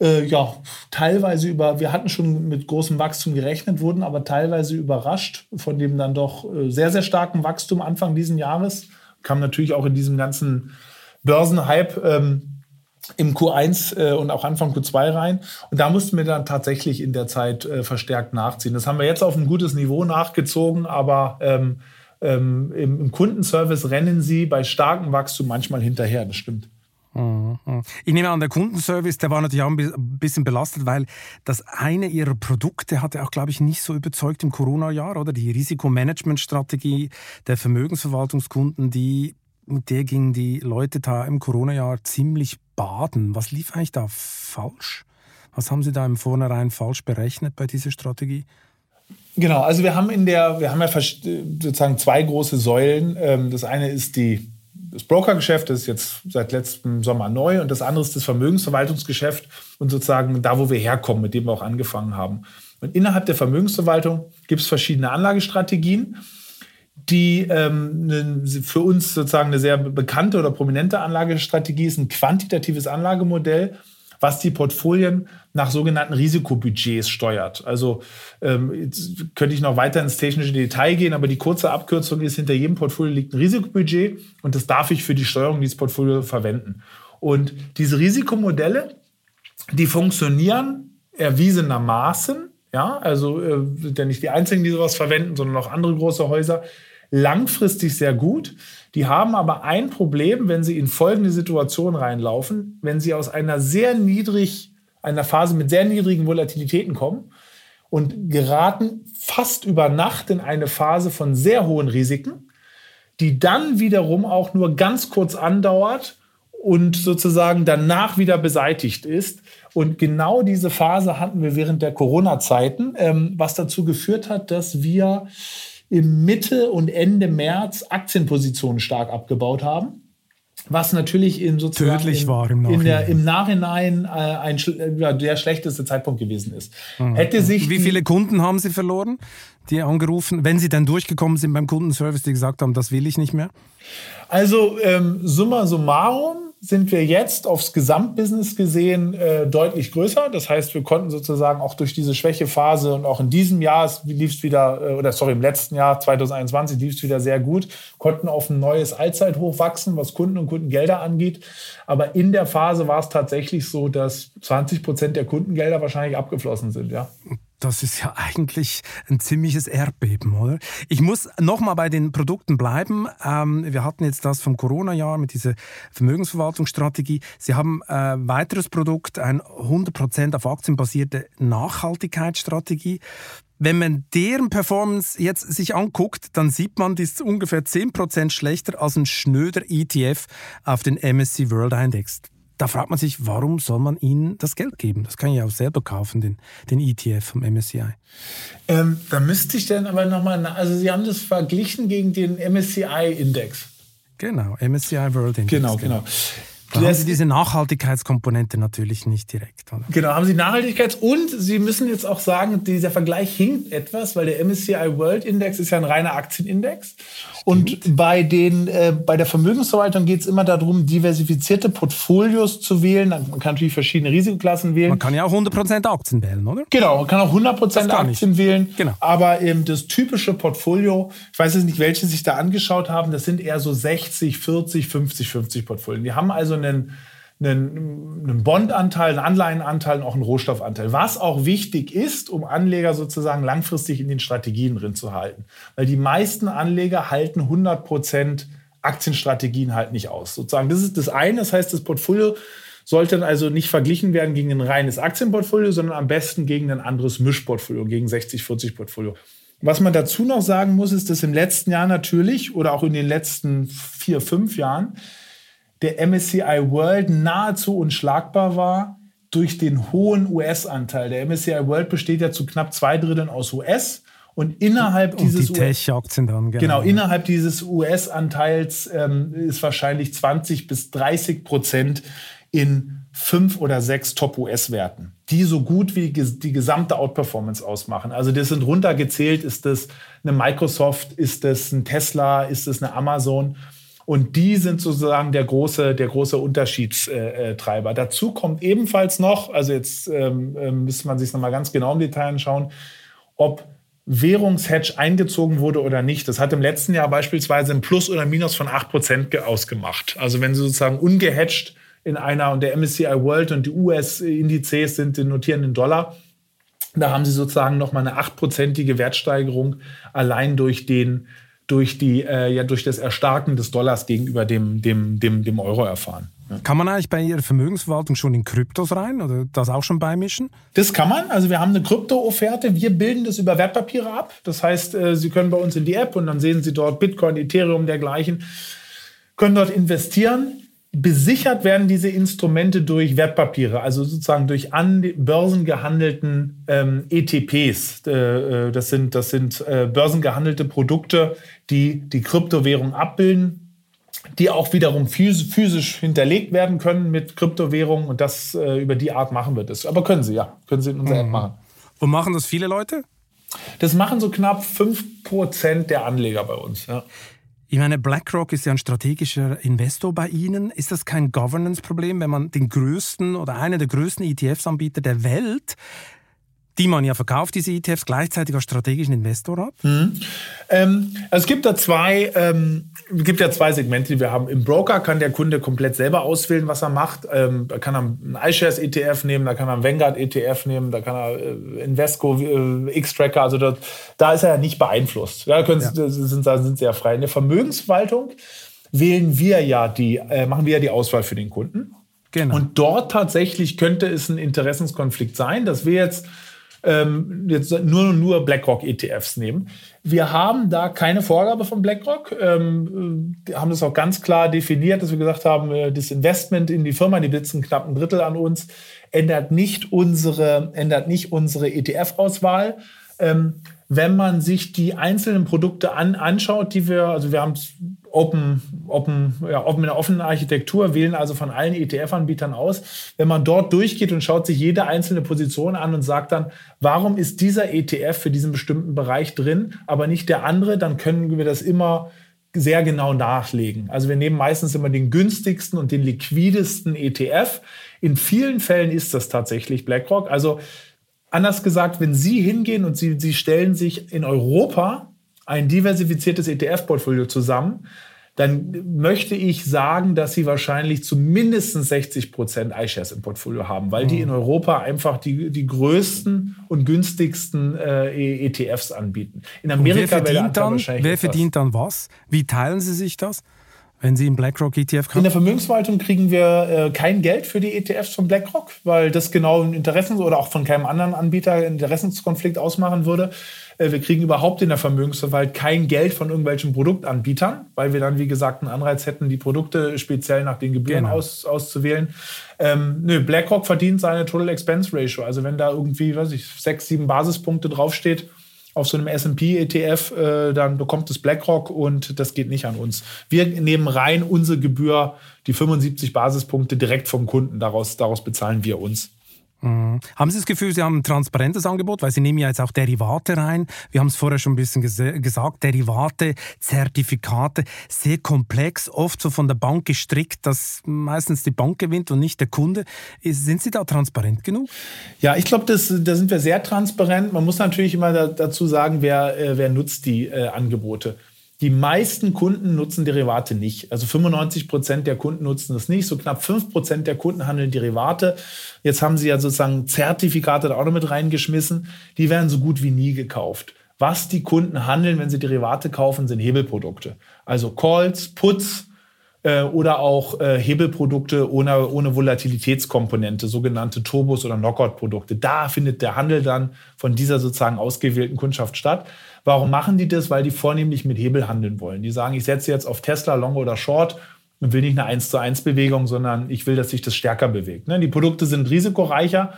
äh, ja teilweise über, wir hatten schon mit großem Wachstum gerechnet, wurden aber teilweise überrascht von dem dann doch äh, sehr, sehr starken Wachstum Anfang diesen Jahres. Kam natürlich auch in diesem ganzen Börsenhype ähm, im Q1 äh, und auch Anfang Q2 rein. Und da mussten wir dann tatsächlich in der Zeit äh, verstärkt nachziehen. Das haben wir jetzt auf ein gutes Niveau nachgezogen, aber ähm, ähm, im, im, Kundenservice rennen sie bei starkem Wachstum manchmal hinterher, das stimmt. Mhm. Ich nehme an, der Kundenservice, der war natürlich auch ein bisschen belastet, weil das eine ihrer Produkte hatte auch, glaube ich, nicht so überzeugt im Corona-Jahr, oder? Die Risikomanagementstrategie der Vermögensverwaltungskunden, die mit der gingen die Leute da im Corona-Jahr ziemlich baden. Was lief eigentlich da falsch? Was haben Sie da im Vornherein falsch berechnet bei dieser Strategie? Genau, also wir haben in der, wir haben ja sozusagen zwei große Säulen. Ähm, das eine ist die, das Brokergeschäft, das ist jetzt seit letztem Sommer neu, und das andere ist das Vermögensverwaltungsgeschäft und sozusagen da, wo wir herkommen, mit dem wir auch angefangen haben. Und innerhalb der Vermögensverwaltung gibt es verschiedene Anlagestrategien die ähm, für uns sozusagen eine sehr bekannte oder prominente Anlagestrategie ist, ein quantitatives Anlagemodell, was die Portfolien nach sogenannten Risikobudgets steuert. Also ähm, könnte ich noch weiter ins technische Detail gehen, aber die kurze Abkürzung ist, hinter jedem Portfolio liegt ein Risikobudget und das darf ich für die Steuerung dieses Portfolios verwenden. Und diese Risikomodelle, die funktionieren erwiesenermaßen ja, also äh, sind ja nicht die einzigen, die sowas verwenden, sondern auch andere große Häuser. Langfristig sehr gut. Die haben aber ein Problem, wenn sie in folgende Situation reinlaufen, wenn sie aus einer sehr niedrig, einer Phase mit sehr niedrigen Volatilitäten kommen und geraten fast über Nacht in eine Phase von sehr hohen Risiken, die dann wiederum auch nur ganz kurz andauert und sozusagen danach wieder beseitigt ist. Und genau diese Phase hatten wir während der Corona-Zeiten, ähm, was dazu geführt hat, dass wir im Mitte und Ende März Aktienpositionen stark abgebaut haben. Was natürlich in sozusagen Tödlich war im Nachhinein, in der, im Nachhinein äh, ein ja, der schlechteste Zeitpunkt gewesen ist. Mhm. Hätte sich Wie viele Kunden haben Sie verloren, die angerufen, wenn Sie dann durchgekommen sind beim Kundenservice, die gesagt haben, das will ich nicht mehr? Also ähm, summa summarum sind wir jetzt aufs Gesamtbusiness gesehen äh, deutlich größer. Das heißt, wir konnten sozusagen auch durch diese Schwächephase und auch in diesem Jahr lief es wieder, äh, oder sorry, im letzten Jahr 2021 lief es wieder sehr gut, konnten auf ein neues Allzeithoch wachsen, was Kunden und Kundengelder angeht. Aber in der Phase war es tatsächlich so, dass 20 Prozent der Kundengelder wahrscheinlich abgeflossen sind. Ja. Das ist ja eigentlich ein ziemliches Erdbeben, oder? Ich muss nochmal bei den Produkten bleiben. Ähm, wir hatten jetzt das vom Corona-Jahr mit dieser Vermögensverwaltungsstrategie. Sie haben ein äh, weiteres Produkt, ein 100% auf Aktien basierte Nachhaltigkeitsstrategie. Wenn man deren Performance jetzt sich anguckt, dann sieht man, die ist ungefähr 10% schlechter als ein schnöder ETF auf den MSCI World Index da fragt man sich, warum soll man ihnen das Geld geben? Das kann ich ja auch selber kaufen, den, den ETF vom MSCI. Ähm, da müsste ich dann aber nochmal, also Sie haben das verglichen gegen den MSCI-Index. Genau, MSCI World Index. Genau, genau. genau. Da haben Sie diese Nachhaltigkeitskomponente natürlich nicht direkt. Oder? Genau, haben Sie Nachhaltigkeits- und Sie müssen jetzt auch sagen, dieser Vergleich hinkt etwas, weil der MSCI World Index ist ja ein reiner Aktienindex. Und bei, den, äh, bei der Vermögensverwaltung geht es immer darum, diversifizierte Portfolios zu wählen. Man kann natürlich verschiedene Risikoklassen wählen. Man kann ja auch 100% Aktien wählen, oder? Genau, man kann auch 100% Aktien ich. wählen. Genau. Aber eben das typische Portfolio, ich weiß jetzt nicht, welche sich da angeschaut haben, das sind eher so 60, 40, 50, 50 Portfolien. Die haben also einen einen, einen Bondanteil, einen Anleihenanteil und auch einen Rohstoffanteil. Was auch wichtig ist, um Anleger sozusagen langfristig in den Strategien drin zu halten. Weil die meisten Anleger halten 100 Prozent Aktienstrategien halt nicht aus. Sozusagen, das ist das eine. Das heißt, das Portfolio sollte also nicht verglichen werden gegen ein reines Aktienportfolio, sondern am besten gegen ein anderes Mischportfolio, gegen 60-40-Portfolio. Was man dazu noch sagen muss, ist, dass im letzten Jahr natürlich oder auch in den letzten vier, fünf Jahren der MSCI World nahezu unschlagbar war durch den hohen US-Anteil. Der MSCI World besteht ja zu knapp zwei Dritteln aus US. Und innerhalb und dieses die Tech-Aktien dann, genau. genau. innerhalb dieses US-Anteils ähm, ist wahrscheinlich 20 bis 30 Prozent in fünf oder sechs Top-US-Werten, die so gut wie die gesamte Outperformance ausmachen. Also das sind runtergezählt, ist das eine Microsoft, ist das ein Tesla, ist das eine Amazon. Und die sind sozusagen der große, der große Unterschiedstreiber. Äh, Dazu kommt ebenfalls noch, also jetzt ähm, ähm müsste man sich nochmal ganz genau im Detail anschauen, ob Währungshedge eingezogen wurde oder nicht. Das hat im letzten Jahr beispielsweise ein Plus oder Minus von 8% ausgemacht. Also wenn Sie sozusagen ungehedged in einer, und der MSCI World und die US-Indizes sind notieren in Dollar, da haben Sie sozusagen nochmal eine achtprozentige Wertsteigerung allein durch den durch, die, äh, ja, durch das Erstarken des Dollars gegenüber dem, dem, dem, dem Euro erfahren. Kann man eigentlich bei Ihrer Vermögensverwaltung schon in Kryptos rein oder das auch schon beimischen? Das kann man. Also wir haben eine Krypto-Offerte. Wir bilden das über Wertpapiere ab. Das heißt, äh, Sie können bei uns in die App und dann sehen Sie dort Bitcoin, Ethereum, dergleichen, können dort investieren. Besichert werden diese Instrumente durch Wertpapiere, also sozusagen durch an Börsen gehandelten ähm, ETPs. Äh, äh, das sind, das sind äh, börsengehandelte Produkte, die die Kryptowährung abbilden, die auch wiederum physisch hinterlegt werden können mit Kryptowährungen und das äh, über die Art machen wir das. Aber können Sie, ja, können Sie in unserer mhm. App machen. Und machen das viele Leute? Das machen so knapp 5% der Anleger bei uns. Ja. Ich meine, BlackRock ist ja ein strategischer Investor bei Ihnen. Ist das kein Governance-Problem, wenn man den größten oder einen der größten ETFs-Anbieter der Welt die man ja verkauft, diese ETFs, gleichzeitig als strategischen Investor hat? Mhm. Ähm, also es gibt da zwei, ähm, gibt ja zwei Segmente, die wir haben. Im Broker kann der Kunde komplett selber auswählen, was er macht. Ähm, da kann er einen iShares ETF nehmen, da kann er einen Vanguard ETF nehmen, da kann er äh, Invesco äh, X-Tracker, also dort, da ist er ja nicht beeinflusst. Da, können, ja. sind, da sind sie ja frei. In der Vermögensverwaltung wählen wir ja die, äh, machen wir ja die Auswahl für den Kunden. Genau. Und dort tatsächlich könnte es ein Interessenskonflikt sein, dass wir jetzt ähm, jetzt nur, nur BlackRock ETFs nehmen. Wir haben da keine Vorgabe von BlackRock, ähm, haben das auch ganz klar definiert, dass wir gesagt haben, äh, das Investment in die Firma, die besitzen knapp ein Drittel an uns, ändert nicht unsere, ändert nicht unsere ETF-Auswahl. Ähm, wenn man sich die einzelnen Produkte an, anschaut, die wir, also wir haben Open, Open, ja, open in der offenen Architektur, wählen also von allen ETF-Anbietern aus. Wenn man dort durchgeht und schaut sich jede einzelne Position an und sagt dann, warum ist dieser ETF für diesen bestimmten Bereich drin, aber nicht der andere, dann können wir das immer sehr genau nachlegen. Also wir nehmen meistens immer den günstigsten und den liquidesten ETF. In vielen Fällen ist das tatsächlich BlackRock. Also Anders gesagt, wenn Sie hingehen und Sie, Sie stellen sich in Europa ein diversifiziertes ETF-Portfolio zusammen, dann möchte ich sagen, dass Sie wahrscheinlich zu mindestens 60 Prozent iShares im Portfolio haben, weil die mhm. in Europa einfach die, die größten und günstigsten äh, ETFs anbieten. In Amerika wer verdient, dann, wer verdient dann was? Wie teilen Sie sich das? wenn Sie einen BlackRock ETF kaufen? In der Vermögensverwaltung kriegen wir äh, kein Geld für die ETFs von BlackRock, weil das genau ein Interessen oder auch von keinem anderen Anbieter einen Interessenskonflikt ausmachen würde. Äh, wir kriegen überhaupt in der Vermögensverwaltung kein Geld von irgendwelchen Produktanbietern, weil wir dann, wie gesagt, einen Anreiz hätten, die Produkte speziell nach den Gebühren genau. aus, auszuwählen. Ähm, nö, BlackRock verdient seine Total Expense Ratio. Also wenn da irgendwie, weiß ich, sechs, sieben Basispunkte draufsteht, auf so einem S&P-ETF, äh, dann bekommt es BlackRock und das geht nicht an uns. Wir nehmen rein unsere Gebühr, die 75 Basispunkte direkt vom Kunden. Daraus, daraus bezahlen wir uns. Mhm. Haben Sie das Gefühl, Sie haben ein transparentes Angebot? Weil Sie nehmen ja jetzt auch Derivate rein. Wir haben es vorher schon ein bisschen ges gesagt. Derivate, Zertifikate, sehr komplex, oft so von der Bank gestrickt, dass meistens die Bank gewinnt und nicht der Kunde. Sind Sie da transparent genug? Ja, ich glaube, da sind wir sehr transparent. Man muss natürlich immer da, dazu sagen, wer, äh, wer nutzt die äh, Angebote. Die meisten Kunden nutzen Derivate nicht. Also 95 Prozent der Kunden nutzen das nicht. So knapp 5 Prozent der Kunden handeln Derivate. Jetzt haben sie ja sozusagen Zertifikate da auch noch mit reingeschmissen. Die werden so gut wie nie gekauft. was die Kunden handeln, wenn sie Derivate kaufen, sind Hebelprodukte. Also Calls, Puts äh, oder auch äh, Hebelprodukte ohne, ohne Volatilitätskomponente, sogenannte Turbos oder Knockout-Produkte. Da findet der Handel dann von dieser sozusagen ausgewählten Kundschaft statt. Warum machen die das? Weil die vornehmlich mit Hebel handeln wollen. Die sagen, ich setze jetzt auf Tesla, Long oder Short und will nicht eine 1 zu 1 Bewegung, sondern ich will, dass sich das stärker bewegt. Ne? Die Produkte sind risikoreicher,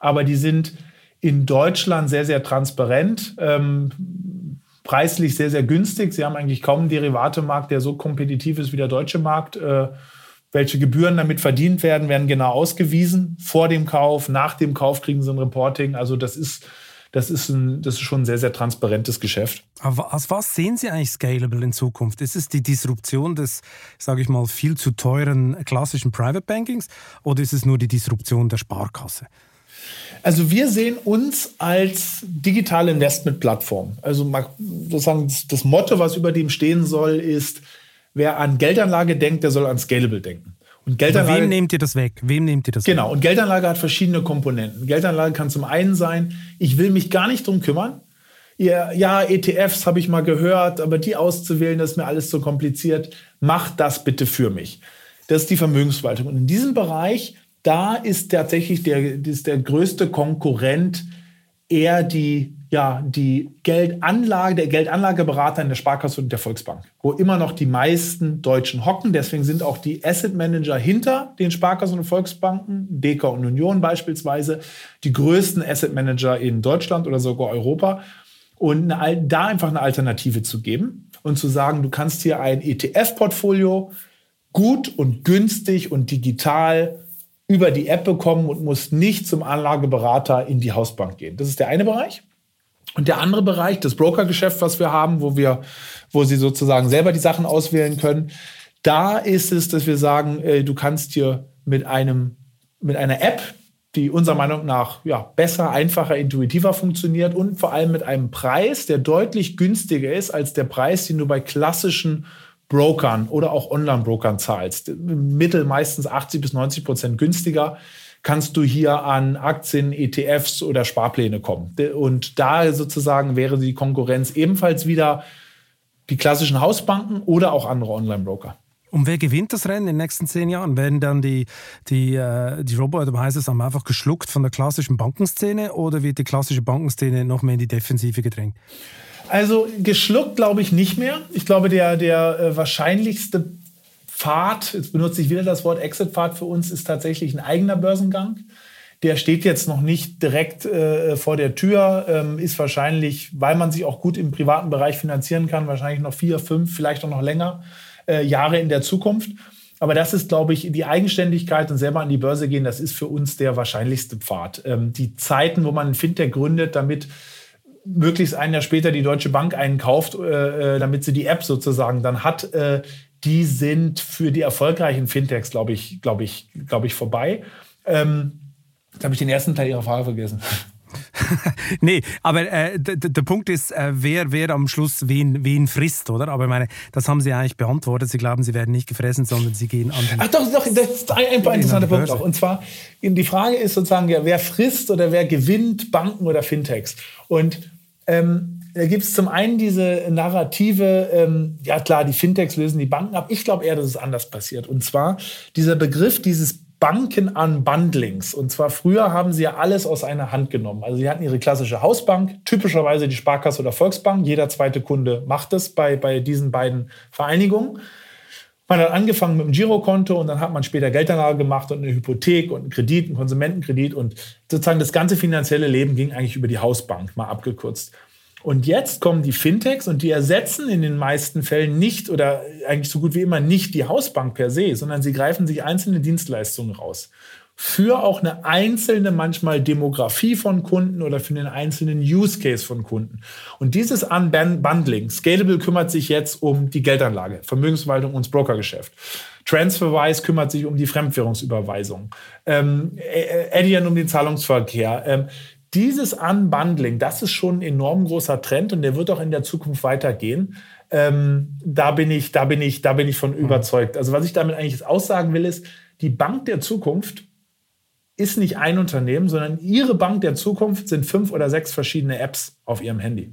aber die sind in Deutschland sehr, sehr transparent, ähm, preislich sehr, sehr günstig. Sie haben eigentlich kaum einen Derivatemarkt, der so kompetitiv ist wie der deutsche Markt. Äh, welche Gebühren damit verdient werden, werden genau ausgewiesen. Vor dem Kauf, nach dem Kauf kriegen sie ein Reporting. Also das ist, das ist, ein, das ist schon ein sehr, sehr transparentes Geschäft. Aber als was sehen Sie eigentlich Scalable in Zukunft? Ist es die Disruption des, sage ich mal, viel zu teuren klassischen Private Bankings oder ist es nur die Disruption der Sparkasse? Also wir sehen uns als digitale Investmentplattform. Also sozusagen das Motto, was über dem stehen soll, ist, wer an Geldanlage denkt, der soll an Scalable denken. Und Geldanlage, wem nehmt ihr das weg? Wem nehmt ihr das Genau, weg? und Geldanlage hat verschiedene Komponenten. Geldanlage kann zum einen sein, ich will mich gar nicht drum kümmern. Ja, ja ETFs habe ich mal gehört, aber die auszuwählen, das ist mir alles zu kompliziert. Macht das bitte für mich. Das ist die Vermögensverwaltung. Und in diesem Bereich da ist tatsächlich der, ist der größte Konkurrent eher die, ja, die Geldanlage, der Geldanlageberater in der Sparkasse und der Volksbank, wo immer noch die meisten Deutschen hocken. Deswegen sind auch die Asset Manager hinter den Sparkassen und Volksbanken, DK und Union beispielsweise, die größten Asset Manager in Deutschland oder sogar Europa. Und eine, da einfach eine Alternative zu geben und zu sagen, du kannst hier ein ETF-Portfolio gut und günstig und digital über die App bekommen und muss nicht zum Anlageberater in die Hausbank gehen. Das ist der eine Bereich. Und der andere Bereich, das Brokergeschäft, was wir haben, wo wir, wo Sie sozusagen selber die Sachen auswählen können, da ist es, dass wir sagen, äh, du kannst hier mit einem, mit einer App, die unserer Meinung nach ja, besser, einfacher, intuitiver funktioniert und vor allem mit einem Preis, der deutlich günstiger ist als der Preis, den du bei klassischen Brokern oder auch Online-Brokern zahlst, Mittel meistens 80 bis 90 Prozent günstiger, kannst du hier an Aktien, ETFs oder Sparpläne kommen. Und da sozusagen wäre die Konkurrenz ebenfalls wieder die klassischen Hausbanken oder auch andere Online-Broker. Und wer gewinnt das Rennen in den nächsten zehn Jahren? Werden dann die, die, äh, die Robo, heißt es, einfach geschluckt von der klassischen Bankenszene oder wird die klassische Bankenszene noch mehr in die Defensive gedrängt? Also geschluckt glaube ich nicht mehr. Ich glaube, der, der äh, wahrscheinlichste Pfad, jetzt benutze ich wieder das Wort Exit-Pfad für uns, ist tatsächlich ein eigener Börsengang. Der steht jetzt noch nicht direkt äh, vor der Tür, ähm, ist wahrscheinlich, weil man sich auch gut im privaten Bereich finanzieren kann, wahrscheinlich noch vier, fünf, vielleicht auch noch länger äh, Jahre in der Zukunft. Aber das ist, glaube ich, die Eigenständigkeit und selber an die Börse gehen, das ist für uns der wahrscheinlichste Pfad. Ähm, die Zeiten, wo man ein Fintech gründet, damit möglichst ein Jahr später die Deutsche Bank einkauft, äh, äh, damit sie die App sozusagen dann hat, äh, die sind für die erfolgreichen Fintechs, glaube ich, glaube ich, glaube ich, vorbei. Ähm, jetzt habe ich den ersten Teil Ihrer Frage vergessen. *laughs* nee, aber äh, der Punkt ist, äh, wer, wer am Schluss wen, wen frisst, oder? Aber ich meine, das haben Sie eigentlich beantwortet. Sie glauben, Sie werden nicht gefressen, sondern Sie gehen an Ach doch, doch das ist ein, ein interessanter Punkt auch. Und zwar, die Frage ist sozusagen, ja, wer frisst oder wer gewinnt Banken oder Fintechs? Und ähm, da gibt es zum einen diese Narrative, ähm, ja klar, die Fintechs lösen die Banken ab. Ich glaube eher, dass es anders passiert. Und zwar dieser Begriff dieses Banken-Unbundlings. Und zwar früher haben sie ja alles aus einer Hand genommen. Also sie hatten ihre klassische Hausbank, typischerweise die Sparkasse oder Volksbank. Jeder zweite Kunde macht es bei, bei diesen beiden Vereinigungen. Man hat angefangen mit einem Girokonto und dann hat man später Geldanlage gemacht und eine Hypothek und einen Kredit, einen Konsumentenkredit und sozusagen das ganze finanzielle Leben ging eigentlich über die Hausbank, mal abgekürzt. Und jetzt kommen die Fintechs und die ersetzen in den meisten Fällen nicht oder eigentlich so gut wie immer nicht die Hausbank per se, sondern sie greifen sich einzelne Dienstleistungen raus für auch eine einzelne manchmal Demografie von Kunden oder für einen einzelnen Use Case von Kunden. Und dieses Unbundling, Scalable kümmert sich jetzt um die Geldanlage, Vermögensverwaltung und das Brokergeschäft. TransferWise kümmert sich um die Fremdwährungsüberweisung. Ähm, Adyen um den Zahlungsverkehr. Ähm, dieses Unbundling, das ist schon ein enorm großer Trend und der wird auch in der Zukunft weitergehen. Ähm, da bin ich, da bin ich, da bin ich von mhm. überzeugt. Also was ich damit eigentlich aussagen will, ist, die Bank der Zukunft ist nicht ein Unternehmen, sondern Ihre Bank der Zukunft sind fünf oder sechs verschiedene Apps auf Ihrem Handy.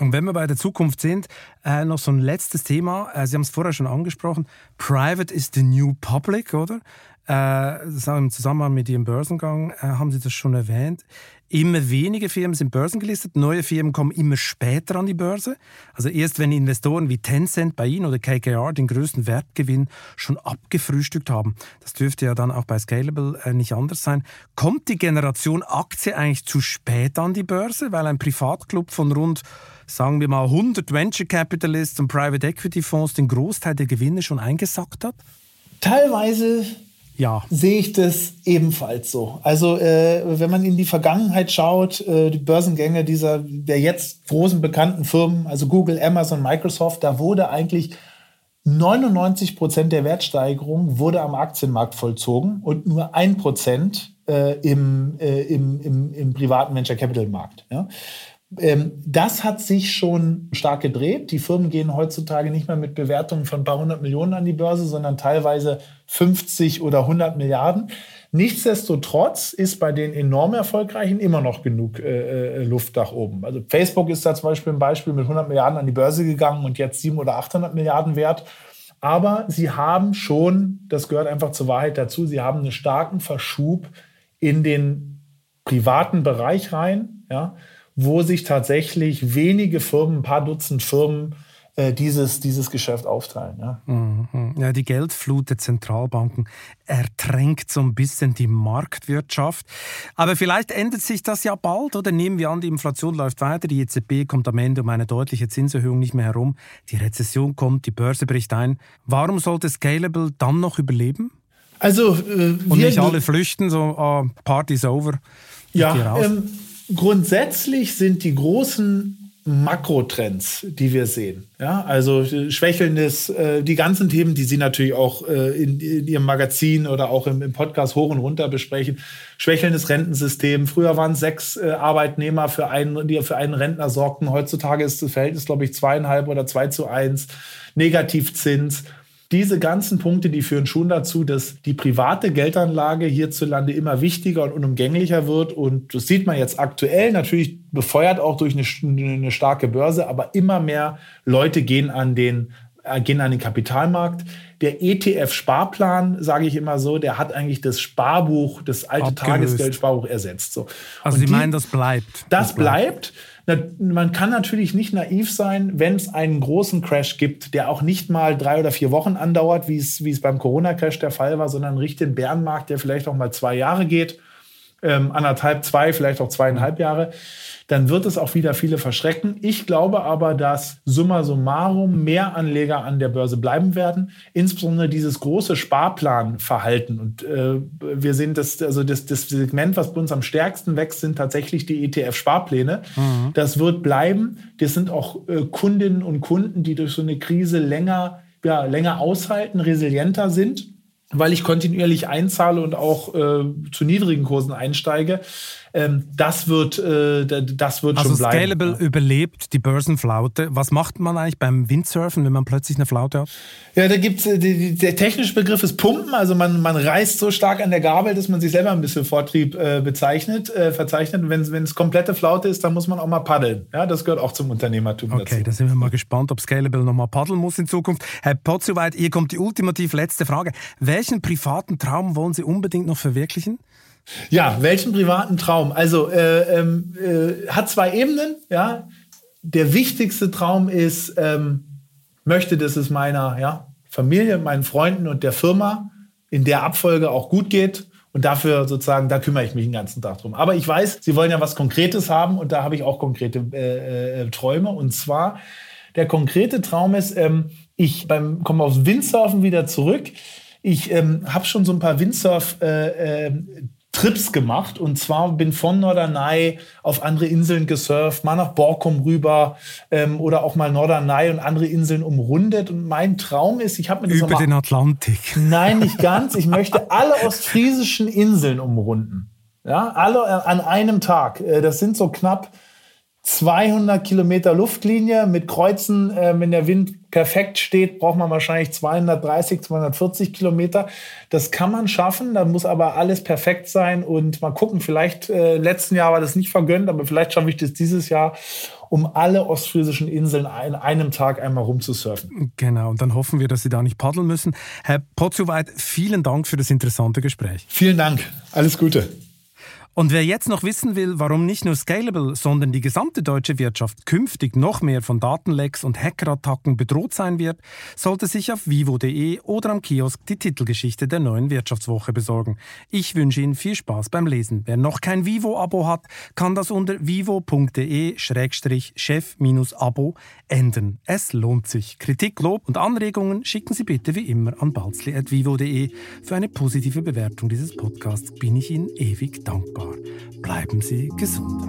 Und wenn wir bei der Zukunft sind, äh, noch so ein letztes Thema. Äh, Sie haben es vorher schon angesprochen. Private is the new public, oder? Äh, im Zusammenhang mit Ihrem Börsengang äh, haben Sie das schon erwähnt. Immer weniger Firmen sind börsengelistet, neue Firmen kommen immer später an die Börse. Also erst wenn Investoren wie Tencent bei Ihnen oder KKR den größten Wertgewinn schon abgefrühstückt haben. Das dürfte ja dann auch bei Scalable äh, nicht anders sein. Kommt die Generation Aktie eigentlich zu spät an die Börse, weil ein Privatclub von rund sagen wir mal 100 Venture Capitalists und Private Equity Fonds den Großteil der Gewinne schon eingesackt hat? Teilweise ja. sehe ich das ebenfalls so. Also äh, wenn man in die Vergangenheit schaut, äh, die Börsengänge dieser der jetzt großen bekannten Firmen, also Google, Amazon, Microsoft, da wurde eigentlich 99 Prozent der Wertsteigerung wurde am Aktienmarkt vollzogen und nur ein Prozent äh, im, äh, im, im, im privaten Venture Capital Markt. Ja? Ähm, das hat sich schon stark gedreht. Die Firmen gehen heutzutage nicht mehr mit Bewertungen von ein paar hundert Millionen an die Börse, sondern teilweise 50 oder 100 Milliarden. Nichtsdestotrotz ist bei den enorm erfolgreichen immer noch genug äh, äh Luft nach oben. Also Facebook ist da zum Beispiel ein Beispiel mit 100 Milliarden an die Börse gegangen und jetzt 700 oder 800 Milliarden wert. Aber sie haben schon, das gehört einfach zur Wahrheit dazu, sie haben einen starken Verschub in den privaten Bereich rein. Ja wo sich tatsächlich wenige Firmen, ein paar Dutzend Firmen, äh, dieses, dieses Geschäft aufteilen. Ja. Mhm. ja, die Geldflut der Zentralbanken ertränkt so ein bisschen die Marktwirtschaft. Aber vielleicht ändert sich das ja bald, oder nehmen wir an, die Inflation läuft weiter, die EZB kommt am Ende um eine deutliche Zinserhöhung nicht mehr herum, die Rezession kommt, die Börse bricht ein. Warum sollte Scalable dann noch überleben? Also, äh, Und nicht alle flüchten, so uh, Party's over. Ja, ähm, grundsätzlich sind die großen Makrotrends, die wir sehen. Ja, also schwächelndes, äh, die ganzen Themen, die Sie natürlich auch äh, in, in, Ihrem Magazin oder auch im, im, Podcast hoch und runter besprechen. Schwächelndes Rentensystem. Früher waren sechs äh, Arbeitnehmer für einen, die für einen Rentner sorgten. Heutzutage ist das Verhältnis, glaube ich, zweieinhalb oder zwei zu eins. Negativzins. Diese ganzen Punkte, die führen schon dazu, dass die private Geldanlage hierzulande immer wichtiger und unumgänglicher wird. Und das sieht man jetzt aktuell natürlich befeuert auch durch eine, eine starke Börse, aber immer mehr Leute gehen an den äh, gehen an den Kapitalmarkt. Der ETF-Sparplan, sage ich immer so, der hat eigentlich das Sparbuch, das alte Abgelöst. Tagesgeldsparbuch ersetzt. So. Also und Sie die, meinen, das bleibt? Das, das bleibt. bleibt. Man kann natürlich nicht naiv sein, wenn es einen großen Crash gibt, der auch nicht mal drei oder vier Wochen andauert, wie es, wie es beim Corona-Crash der Fall war, sondern richtig einen Bärenmarkt, der vielleicht auch mal zwei Jahre geht, ähm, anderthalb, zwei, vielleicht auch zweieinhalb Jahre dann wird es auch wieder viele verschrecken. Ich glaube aber, dass summa summarum mehr Anleger an der Börse bleiben werden, insbesondere dieses große Sparplanverhalten. Und äh, wir sehen, dass also das, das Segment, was bei uns am stärksten wächst, sind tatsächlich die ETF-Sparpläne. Mhm. Das wird bleiben. Das sind auch äh, Kundinnen und Kunden, die durch so eine Krise länger, ja, länger aushalten, resilienter sind weil ich kontinuierlich einzahle und auch äh, zu niedrigen Kursen einsteige. Ähm, das wird, äh, das wird also schon bleiben. Scalable ja. überlebt die Börsenflaute. Was macht man eigentlich beim Windsurfen, wenn man plötzlich eine Flaute hat? Ja, da gibt's äh, der technische Begriff ist Pumpen. Also man, man reißt so stark an der Gabel, dass man sich selber ein bisschen Vortrieb äh, bezeichnet, äh, verzeichnet. Wenn es komplette Flaute ist, dann muss man auch mal paddeln. Ja, das gehört auch zum Unternehmertum okay, dazu. Okay, da sind wir mal gespannt, ob Scalable noch mal paddeln muss in Zukunft. Herr Potzowait, hier kommt die ultimativ letzte Frage. Welchen privaten Traum wollen Sie unbedingt noch verwirklichen? Ja, welchen privaten Traum? Also äh, ähm, äh, hat zwei Ebenen. Ja, der wichtigste Traum ist, ähm, möchte, dass es meiner ja, Familie, meinen Freunden und der Firma in der Abfolge auch gut geht. Und dafür sozusagen, da kümmere ich mich den ganzen Tag drum. Aber ich weiß, Sie wollen ja was Konkretes haben und da habe ich auch konkrete äh, äh, Träume. Und zwar, der konkrete Traum ist, ähm, ich beim, komme aufs Windsurfen wieder zurück. Ich ähm, habe schon so ein paar Windsurf äh, äh, Trips gemacht und zwar bin von Norderney auf andere Inseln gesurft, mal nach Borkum rüber ähm, oder auch mal Norderney und andere Inseln umrundet und mein Traum ist, ich habe mir das über den Atlantik. *laughs* Nein, nicht ganz. Ich möchte alle ostfriesischen Inseln umrunden. Ja, alle an einem Tag. Äh, das sind so knapp 200 Kilometer Luftlinie mit Kreuzen. Äh, wenn der Wind perfekt steht, braucht man wahrscheinlich 230, 240 Kilometer. Das kann man schaffen. Da muss aber alles perfekt sein. Und mal gucken, vielleicht äh, letzten Jahr war das nicht vergönnt, aber vielleicht schaffe ich das dieses Jahr, um alle ostfriesischen Inseln in einem Tag einmal rumzusurfen. Genau. Und dann hoffen wir, dass Sie da nicht paddeln müssen. Herr Potzowait, vielen Dank für das interessante Gespräch. Vielen Dank. Alles Gute. Und wer jetzt noch wissen will, warum nicht nur Scalable, sondern die gesamte deutsche Wirtschaft künftig noch mehr von Datenlecks und Hackerattacken bedroht sein wird, sollte sich auf vivo.de oder am Kiosk die Titelgeschichte der neuen Wirtschaftswoche besorgen. Ich wünsche Ihnen viel Spaß beim Lesen. Wer noch kein Vivo-Abo hat, kann das unter vivo.de-chef-abo ändern. Es lohnt sich. Kritik, Lob und Anregungen schicken Sie bitte wie immer an balzli.vivo.de. Für eine positive Bewertung dieses Podcasts bin ich Ihnen ewig dankbar dankbar. Bleiben Sie gesund.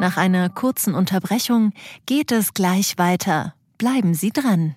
Nach einer kurzen Unterbrechung geht es gleich weiter. Bleiben Sie dran.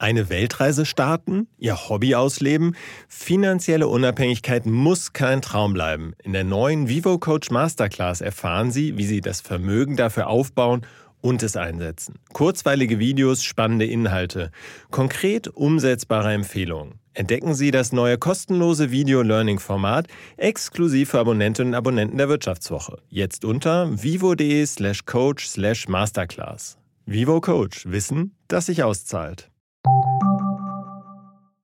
Eine Weltreise starten, ihr Hobby ausleben, finanzielle Unabhängigkeit muss kein Traum bleiben. In der neuen Vivo Coach Masterclass erfahren Sie, wie Sie das Vermögen dafür aufbauen und es einsetzen. Kurzweilige Videos, spannende Inhalte, konkret umsetzbare Empfehlungen. Entdecken Sie das neue kostenlose Video-Learning-Format exklusiv für Abonnentinnen und Abonnenten der Wirtschaftswoche. Jetzt unter vivo.de slash coach slash masterclass. Vivo Coach. Wissen, das sich auszahlt.